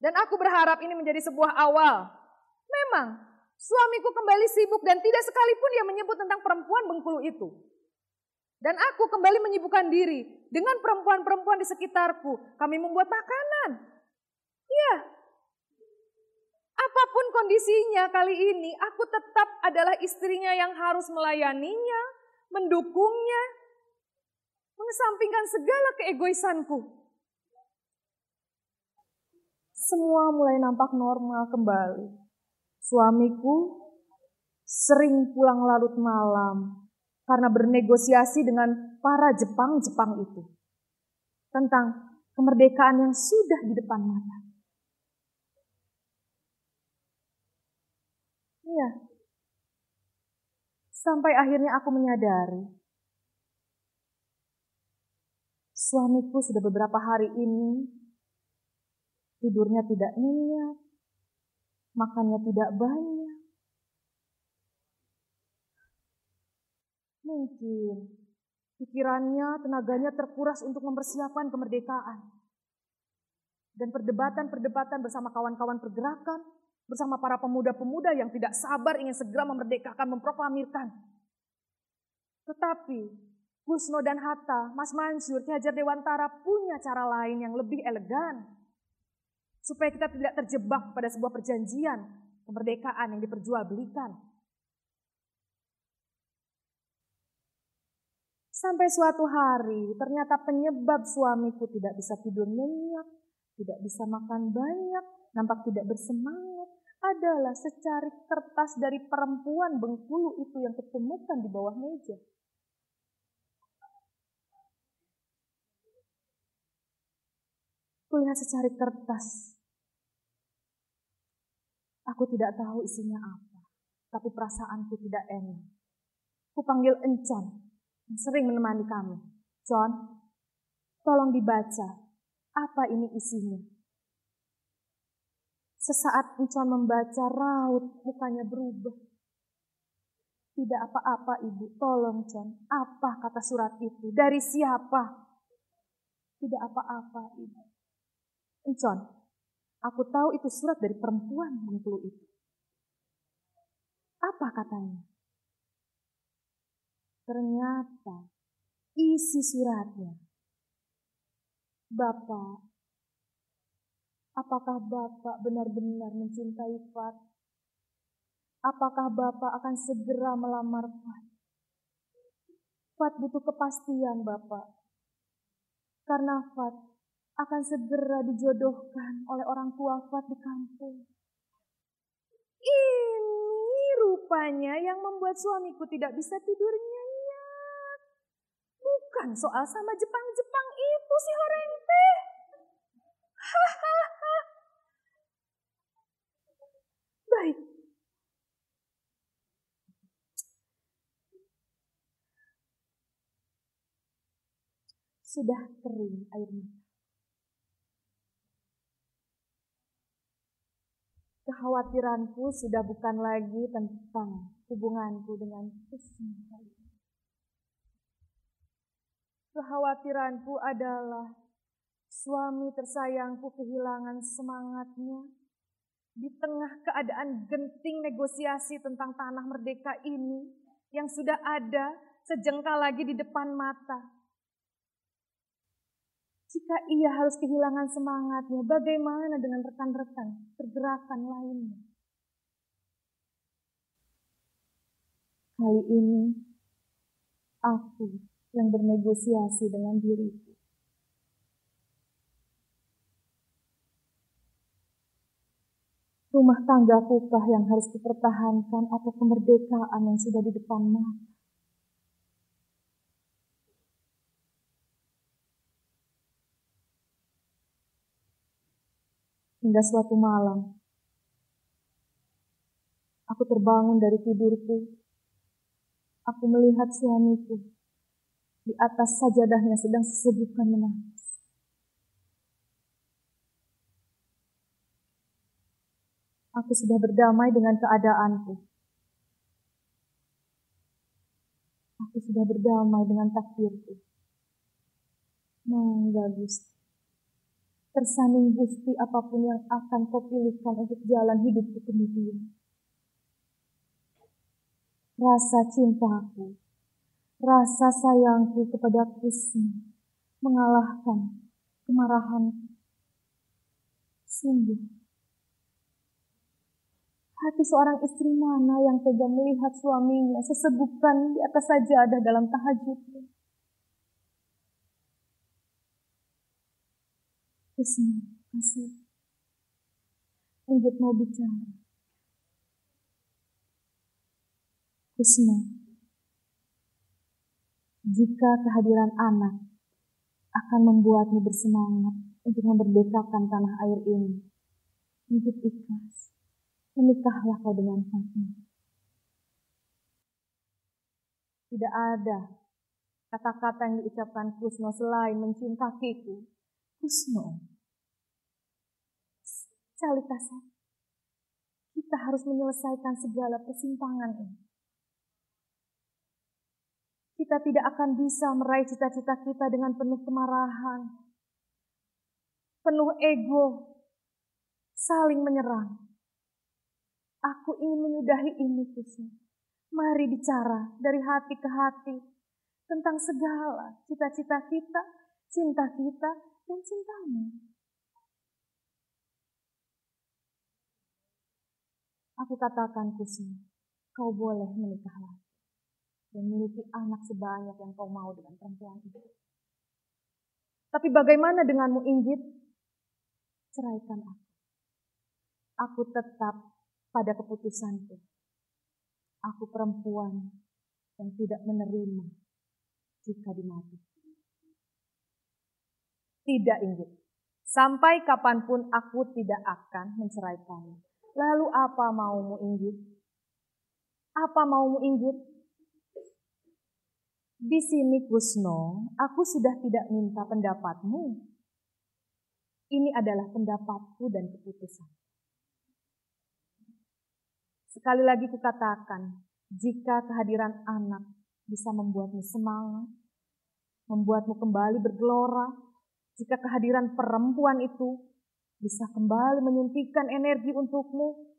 S2: Dan aku berharap ini menjadi sebuah awal Memang, suamiku kembali sibuk dan tidak sekalipun dia menyebut tentang perempuan Bengkulu itu. Dan aku kembali menyibukkan diri dengan perempuan-perempuan di sekitarku. Kami membuat makanan. Ya, apa pun kondisinya kali ini, aku tetap adalah istrinya yang harus melayaninya, mendukungnya, mengesampingkan segala keegoisanku. Semua mulai nampak normal kembali. Suamiku sering pulang larut malam karena bernegosiasi dengan para Jepang-Jepang itu tentang kemerdekaan yang sudah di depan mata. Iya. Sampai akhirnya aku menyadari suamiku sudah beberapa hari ini tidurnya tidak nyenyak, makannya tidak banyak. Mungkin pikirannya, tenaganya terkuras untuk mempersiapkan kemerdekaan. Dan perdebatan-perdebatan bersama kawan-kawan pergerakan, bersama para pemuda-pemuda yang tidak sabar ingin segera memerdekakan, memproklamirkan. Tetapi Gusno dan Hatta, Mas Mansur, Ki Hajar Dewantara punya cara lain yang lebih elegan. Supaya kita tidak terjebak pada sebuah perjanjian kemerdekaan yang diperjualbelikan. Sampai suatu hari ternyata penyebab suamiku tidak bisa tidur nyenyak, tidak bisa makan banyak, nampak tidak bersemangat adalah secarik kertas dari perempuan Bengkulu itu yang ketemukan di bawah meja. Kulihat secarik kertas. Aku tidak tahu isinya apa, tapi perasaanku tidak enak. Ku panggil Encan, yang sering menemani kami. John, tolong dibaca, apa ini isinya? Sesaat Encan membaca, raut mukanya berubah. Tidak apa-apa ibu, tolong John, apa kata surat itu? Dari siapa? Tidak apa-apa ibu. Encon, aku tahu itu surat dari perempuan Bengkulu itu. Apa katanya? Ternyata isi suratnya. Bapak, apakah Bapak benar-benar mencintai Fat? Apakah Bapak akan segera melamar Fat? Fat butuh kepastian Bapak. Karena Fat akan segera dijodohkan oleh orang tua Fat di kampung. Ini rupanya yang membuat suamiku tidak bisa tidur nyenyak. Bukan soal sama Jepang-Jepang itu si Horeng teh. Baik. Sudah kering air mata. Kekhawatiranku sudah bukan lagi tentang hubunganku dengan Kusma Kekhawatiranku adalah suami tersayangku kehilangan semangatnya di tengah keadaan genting negosiasi tentang tanah merdeka ini yang sudah ada sejengkal lagi di depan mata. Jika ia harus kehilangan semangatnya, bagaimana dengan rekan-rekan pergerakan lainnya? Kali ini, aku yang bernegosiasi dengan diriku. Rumah tanggakukah yang harus dipertahankan atau kemerdekaan yang sudah di depan mata? Hingga suatu malam, aku terbangun dari tidurku. Aku melihat suamiku di atas sajadahnya sedang sesebukan menangis. Aku sudah berdamai dengan keadaanku. Aku sudah berdamai dengan takdirku. Mangga Gusti tersanding gusti apa pun yang akan kau pilihkan untuk jalan hidupku kemudian. Rasa cintaku, rasa sayangku kepada Kusma mengalahkan kemarahan. Sungguh, hati seorang istri mana yang tega melihat suaminya sesebukan di atas sajadah dalam tahajudnya. Kusma, kasih. Inggit mau bicara. Kusma, jika kehadiran anak akan membuatmu bersemangat untuk memerdekakan tanah air ini, Inggit ikhlas. menikahlah kau dengan Fatma. Tidak ada kata-kata yang diucapkan Kusno selain mencium kakiku. Kusno, Calika kita harus menyelesaikan segala persimpangan ini. Kita tidak akan bisa meraih cita-cita kita dengan penuh kemarahan, penuh ego, saling menyerang. Aku ingin menyudahi ini, Kusno. Mari bicara dari hati ke hati tentang segala cita-cita kita, cinta kita, dan cintamu. Aku katakan, Kusno, kau boleh menikah lagi dan memiliki anak sebanyak yang kau mau dengan perempuan itu. Tapi bagaimana denganmu, Inggit? Ceraikan aku. Aku tetap pada keputusanku. Aku perempuan yang tidak menerima jika dimati. Tidak inggit. Sampai kapan pun aku tidak akan menceraikanmu. Lalu apa maumu inggit? Apa maumu inggit? Di sini Kusno, aku sudah tidak minta pendapatmu. Ini adalah pendapatku dan keputusan. Sekali lagi kukatakan, jika kehadiran anak bisa membuatmu semangat, membuatmu kembali bergelora, jika kehadiran perempuan itu bisa kembali menyuntikkan energi untukmu,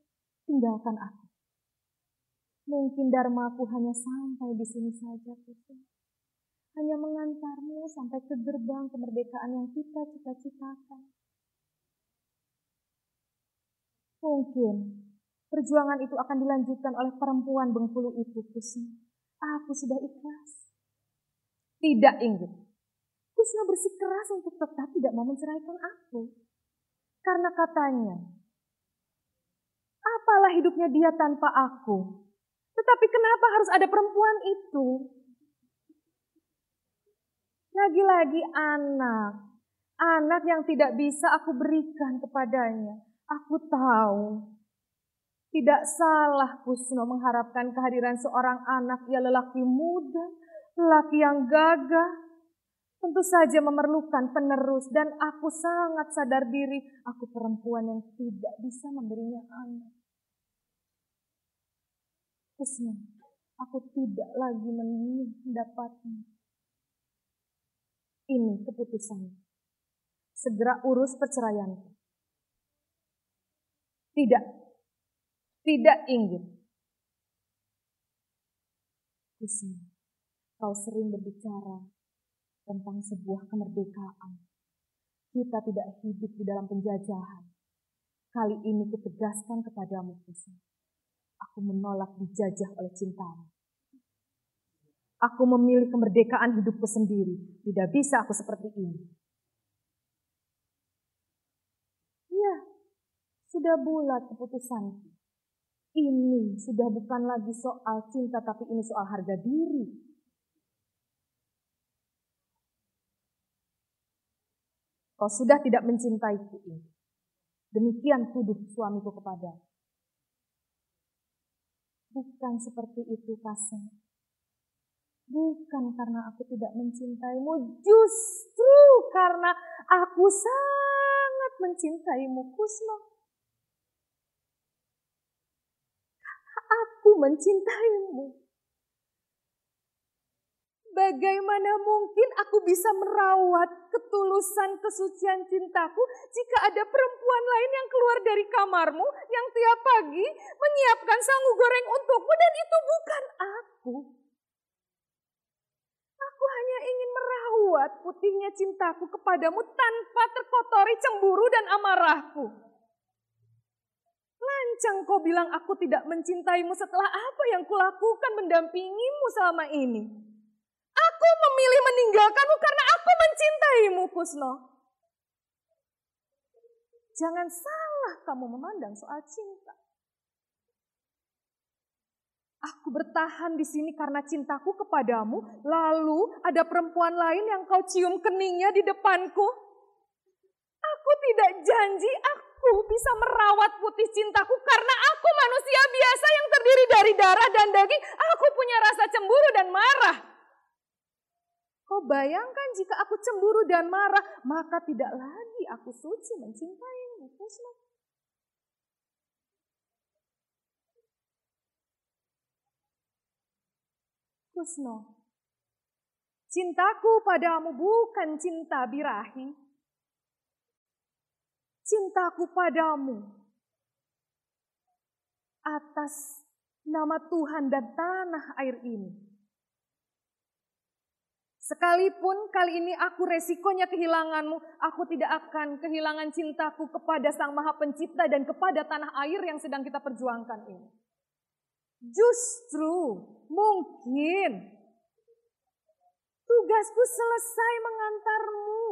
S2: tinggalkan aku. Mungkin dharmaku hanya sampai di sini saja, Putri. Hanya mengantarmu sampai ke gerbang kemerdekaan yang kita cita-citakan. Mungkin Perjuangan itu akan dilanjutkan oleh perempuan Bengkulu itu, Kusna. Aku sudah ikhlas. Tidak, Inggit. Kusna bersikeras untuk tetap tidak mau menceraikan aku. Karena katanya, apalah hidupnya dia tanpa aku. Tetapi kenapa harus ada perempuan itu? Lagi-lagi anak. Anak yang tidak bisa aku berikan kepadanya. Aku tahu tidak salah Kusno mengharapkan kehadiran seorang anak ya lelaki muda, lelaki yang gagah. Tentu saja memerlukan penerus dan aku sangat sadar diri aku perempuan yang tidak bisa memberinya anak. Kusno, aku tidak lagi mendapatnya. Ini keputusan. Segera urus perceraianku. Tidak, tidak inggit. Kusma, kau sering berbicara tentang sebuah kemerdekaan. Kita tidak hidup di dalam penjajahan. Kali ini kutegaskan kepadamu, Kusma. Aku menolak dijajah oleh cintamu. Aku memilih kemerdekaan hidupku sendiri. Tidak bisa aku seperti ini. Iya, sudah bulat keputusanku. Ini sudah bukan lagi soal cinta, tapi ini soal harga diri. Kau sudah tidak mencintaiku ini. Demikian tuduh suamiku kepada. Bukan seperti itu, Kasem. Bukan karena aku tidak mencintaimu, justru karena aku sangat mencintaimu, Kusno. aku mencintaimu. Bagaimana mungkin aku bisa merawat ketulusan kesucian cintaku jika ada perempuan lain yang keluar dari kamarmu yang tiap pagi menyiapkan sangu goreng untukmu dan itu bukan aku. Aku hanya ingin merawat putihnya cintaku kepadamu tanpa terkotori cemburu dan amarahku. Lancang kau bilang aku tidak mencintaimu setelah apa yang kulakukan mendampingimu selama ini. Aku memilih meninggalkanmu karena aku mencintaimu, Kusno. Jangan salah kamu memandang soal cinta. Aku bertahan di sini karena cintaku kepadamu, lalu ada perempuan lain yang kau cium keningnya di depanku. Aku tidak janji, aku bisa merawat putih cintaku karena aku manusia biasa yang terdiri dari darah dan daging. Aku punya rasa cemburu dan marah. Kau bayangkan jika aku cemburu dan marah, maka tidak lagi aku suci mencintaimu, Kusno. Kusno, cintaku padamu bukan cinta birahi, cintaku padamu atas nama Tuhan dan tanah air ini. Sekalipun kali ini aku resikonya kehilanganmu, aku tidak akan kehilangan cintaku kepada Sang Maha Pencipta dan kepada tanah air yang sedang kita perjuangkan ini. Justru mungkin tugasku selesai mengantarmu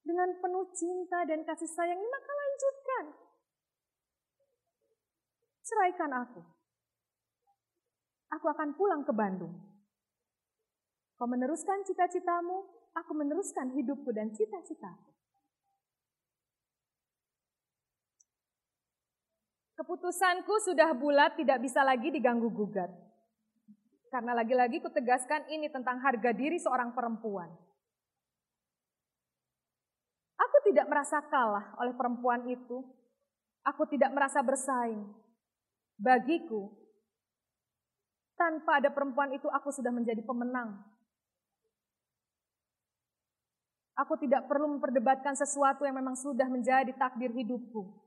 S2: dengan penuh cinta dan kasih sayang ini maka lanjutkan. Ceraikan aku. Aku akan pulang ke Bandung. Kau meneruskan cita-citamu, aku meneruskan hidupku dan cita-citaku. Keputusanku sudah bulat tidak bisa lagi diganggu gugat. Karena lagi-lagi kutegaskan ini tentang harga diri seorang perempuan. Aku tidak merasa kalah oleh perempuan itu. Aku tidak merasa bersaing. Bagiku, tanpa ada perempuan itu aku sudah menjadi pemenang. Aku tidak perlu memperdebatkan sesuatu yang memang sudah menjadi takdir hidupku.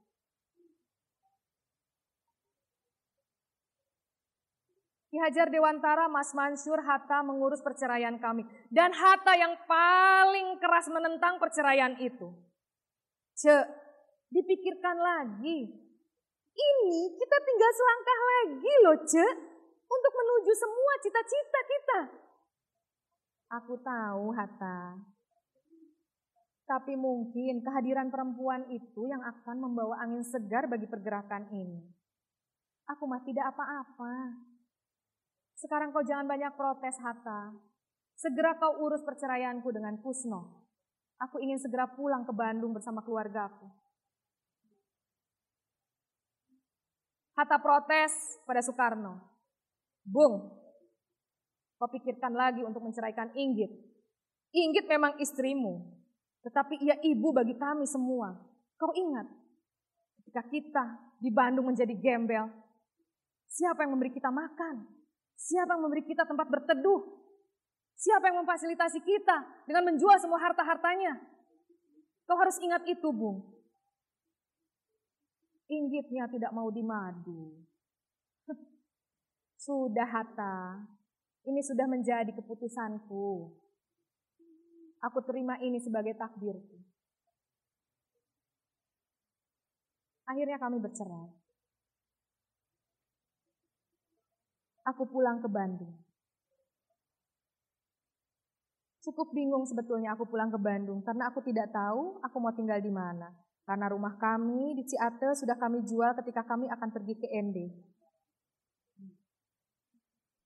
S2: Ki Hajar Dewantara, Mas Mansur, Hatta mengurus perceraian kami. Dan Hatta yang paling keras menentang perceraian itu. Ce, dipikirkan lagi. Ini kita tinggal selangkah lagi loh, Ce. Untuk menuju semua cita-cita kita. Aku tahu, Hatta. Tapi mungkin kehadiran perempuan itu yang akan membawa angin segar bagi pergerakan ini. Aku mah tidak apa-apa. Sekarang kau jangan banyak protes, Hatta. Segera kau urus perceraianku dengan Kusno. Aku ingin segera pulang ke Bandung bersama keluargaku. Hatta protes pada Soekarno. Bung, kau pikirkan lagi untuk menceraikan Inggit. Inggit memang istrimu, tetapi ia ibu bagi kami semua. Kau ingat, ketika kita di Bandung menjadi gembel, siapa yang memberi kita makan? Siapa yang memberi kita tempat berteduh? Siapa yang memfasilitasi kita dengan menjual semua harta-hartanya? Kau harus ingat itu, Bung. Inggitnya tidak mau dimadu. Sudah, Hatta. Ini sudah menjadi keputusanku. Aku terima ini sebagai takdirku. Akhirnya kami bercerai. aku pulang ke Bandung. Cukup bingung sebetulnya aku pulang ke Bandung karena aku tidak tahu aku mau tinggal di mana. Karena rumah kami di Ciatel sudah kami jual ketika kami akan pergi ke ND.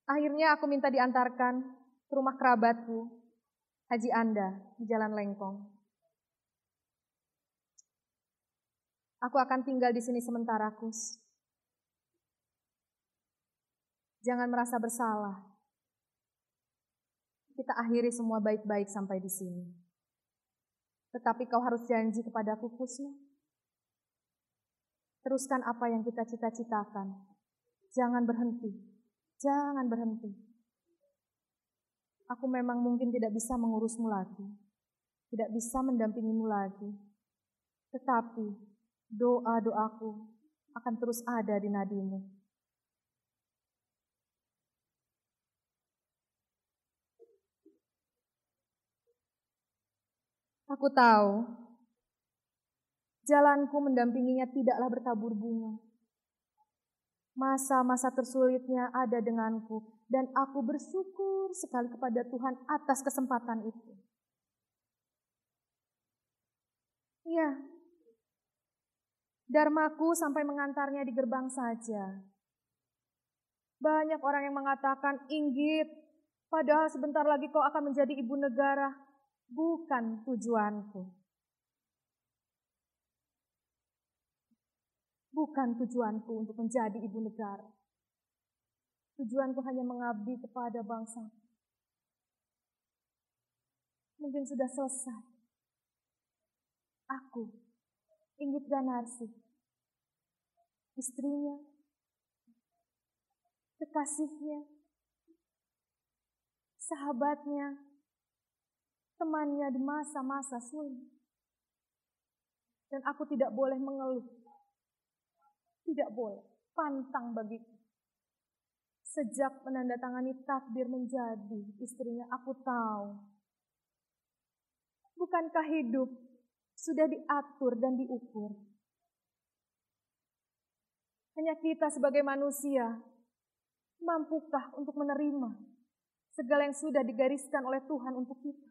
S2: Akhirnya aku minta diantarkan ke rumah kerabatku, Haji Anda, di Jalan Lengkong. Aku akan tinggal di sini sementara, Kus. Jangan merasa bersalah. Kita akhiri semua baik-baik sampai di sini. Tetapi kau harus janji kepadaku, Kusno. Teruskan apa yang kita cita-citakan. Jangan berhenti. Jangan berhenti. Aku memang mungkin tidak bisa mengurusmu lagi. Tidak bisa mendampingimu lagi. Tetapi doa-doaku akan terus ada di nadimu. Aku tahu jalanku mendampinginya tidaklah bertabur bunga. Masa-masa tersulitnya ada denganku dan aku bersyukur sekali kepada Tuhan atas kesempatan itu. Ya, Dharmaku sampai mengantarnya di gerbang saja. Banyak orang yang mengatakan, Inggit, padahal sebentar lagi kau akan menjadi ibu negara bukan tujuanku. Bukan tujuanku untuk menjadi ibu negara. Tujuanku hanya mengabdi kepada bangsa. Mungkin sudah selesai. Aku, Inggit Ganarsi, istrinya, kekasihnya, sahabatnya, temannya di masa-masa sulit. Dan aku tidak boleh mengeluh. Tidak boleh. Pantang bagiku. Sejak menandatangani takdir menjadi istrinya, aku tahu. Bukankah hidup sudah diatur dan diukur? Hanya kita sebagai manusia, mampukah untuk menerima segala yang sudah digariskan oleh Tuhan untuk kita?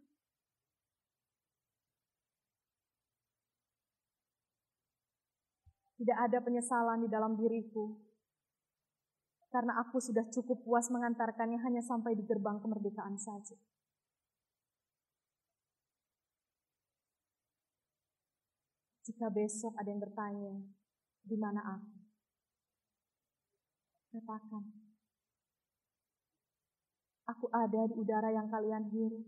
S2: Tidak ada penyesalan di dalam diriku. Karena aku sudah cukup puas mengantarkannya hanya sampai di gerbang kemerdekaan saja. Jika besok ada yang bertanya, di mana aku? Katakan, aku ada di udara yang kalian hirup.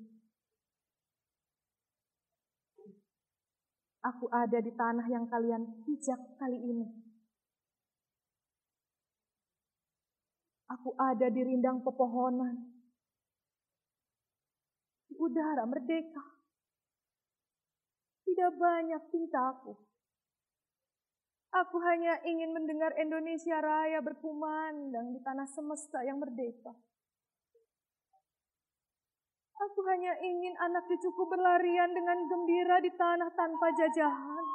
S2: Aku ada di tanah yang kalian pijak kali ini. Aku ada di rindang pepohonan. Di udara merdeka. Tidak banyak cintaku. Aku hanya ingin mendengar Indonesia Raya berkumandang di tanah semesta yang merdeka. Aku hanya ingin anak cucuku berlarian dengan gembira di tanah tanpa jajahan.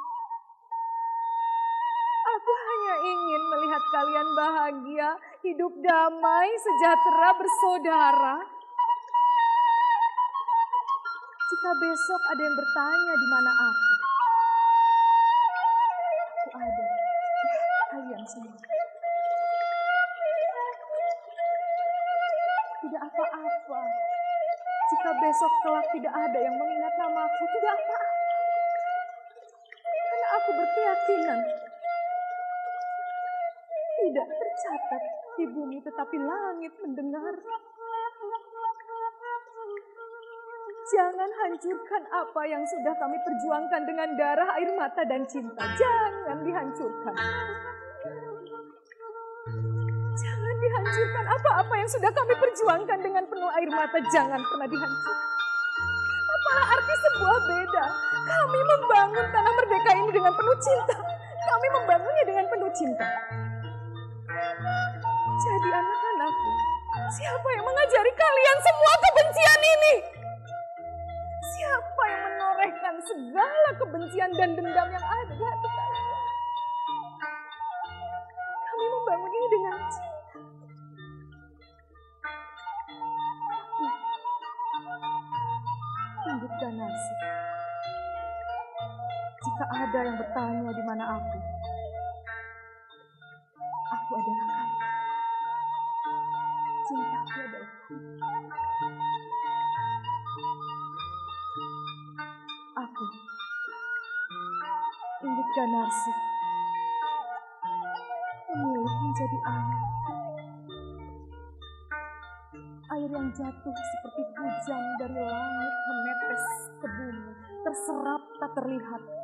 S2: Ingin melihat kalian bahagia, hidup damai, sejahtera, bersaudara. Jika besok ada yang bertanya di mana aku, aku ada. Kalian semua. Tidak apa-apa. Jika besok kelak tidak ada yang mengingat namaku, tidak apa-apa. Karena aku berkeyakinan tidak tercatat di bumi tetapi langit mendengar. Jangan hancurkan apa yang sudah kami perjuangkan dengan darah, air mata, dan cinta. Jangan dihancurkan. Jangan dihancurkan apa-apa yang sudah kami perjuangkan dengan penuh air mata. Jangan pernah dihancurkan. Apalah arti sebuah beda. Kami membangun tanah merdeka ini dengan penuh cinta. Kami membangunnya dengan penuh cinta. Jadi anak-anakku, siapa yang mengajari kalian semua kebencian ini? Siapa yang menorehkan segala kebencian dan dendam yang ada di hati kalian? Kami membangun ini dengan cinta. Aku tunjukkan nasib. Jika ada yang bertanya di mana aku, aku adalah kamu. Cintaku adalah kamu. Aku Inggit Ganarsi memilih menjadi air. Air yang jatuh seperti hujan dari langit menetes ke bumi, terserap tak terlihat.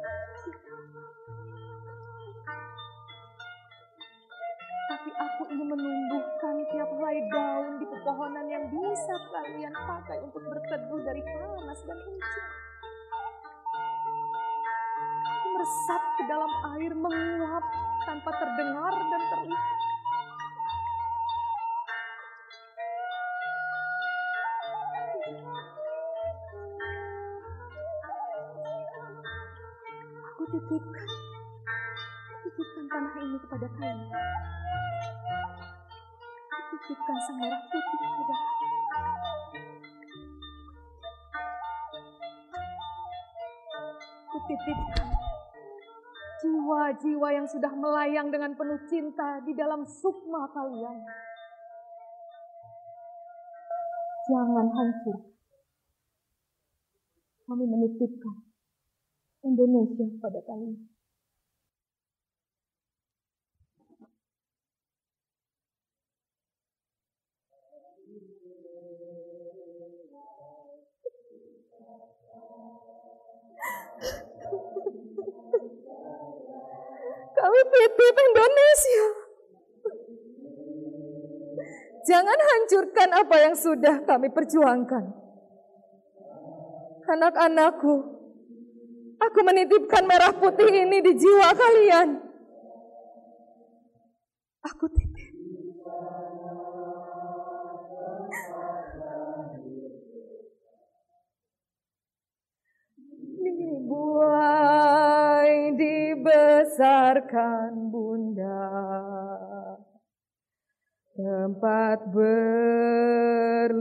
S2: Menumbuhkan tiap helai daun di pepohonan yang bisa kalian pakai untuk berteduh dari panas dan hujan. meresap ke dalam air menguap tanpa terdengar dan terlihat. Aku titipkan, titipkan tanah ini kepada kalian. Titipkan sang merah putih kalian. Kutitipkan jiwa-jiwa yang sudah melayang dengan penuh cinta di dalam sukma kalian. Jangan hancur. Kami menitipkan Indonesia pada kalian. bebek Indonesia. Ya. Jangan hancurkan apa yang sudah kami perjuangkan. Anak-anakku, aku menitipkan merah putih ini di jiwa kalian. Aku tidak dibesarkan bunda tempat berlindung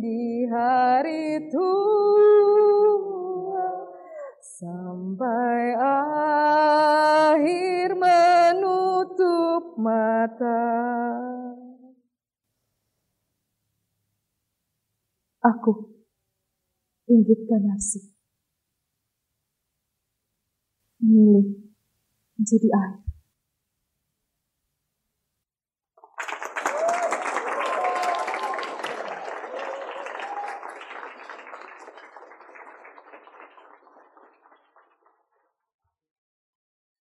S2: di hari tua sampai akhir menutup mata. Aku Inggit Ganasi memilih menjadi air.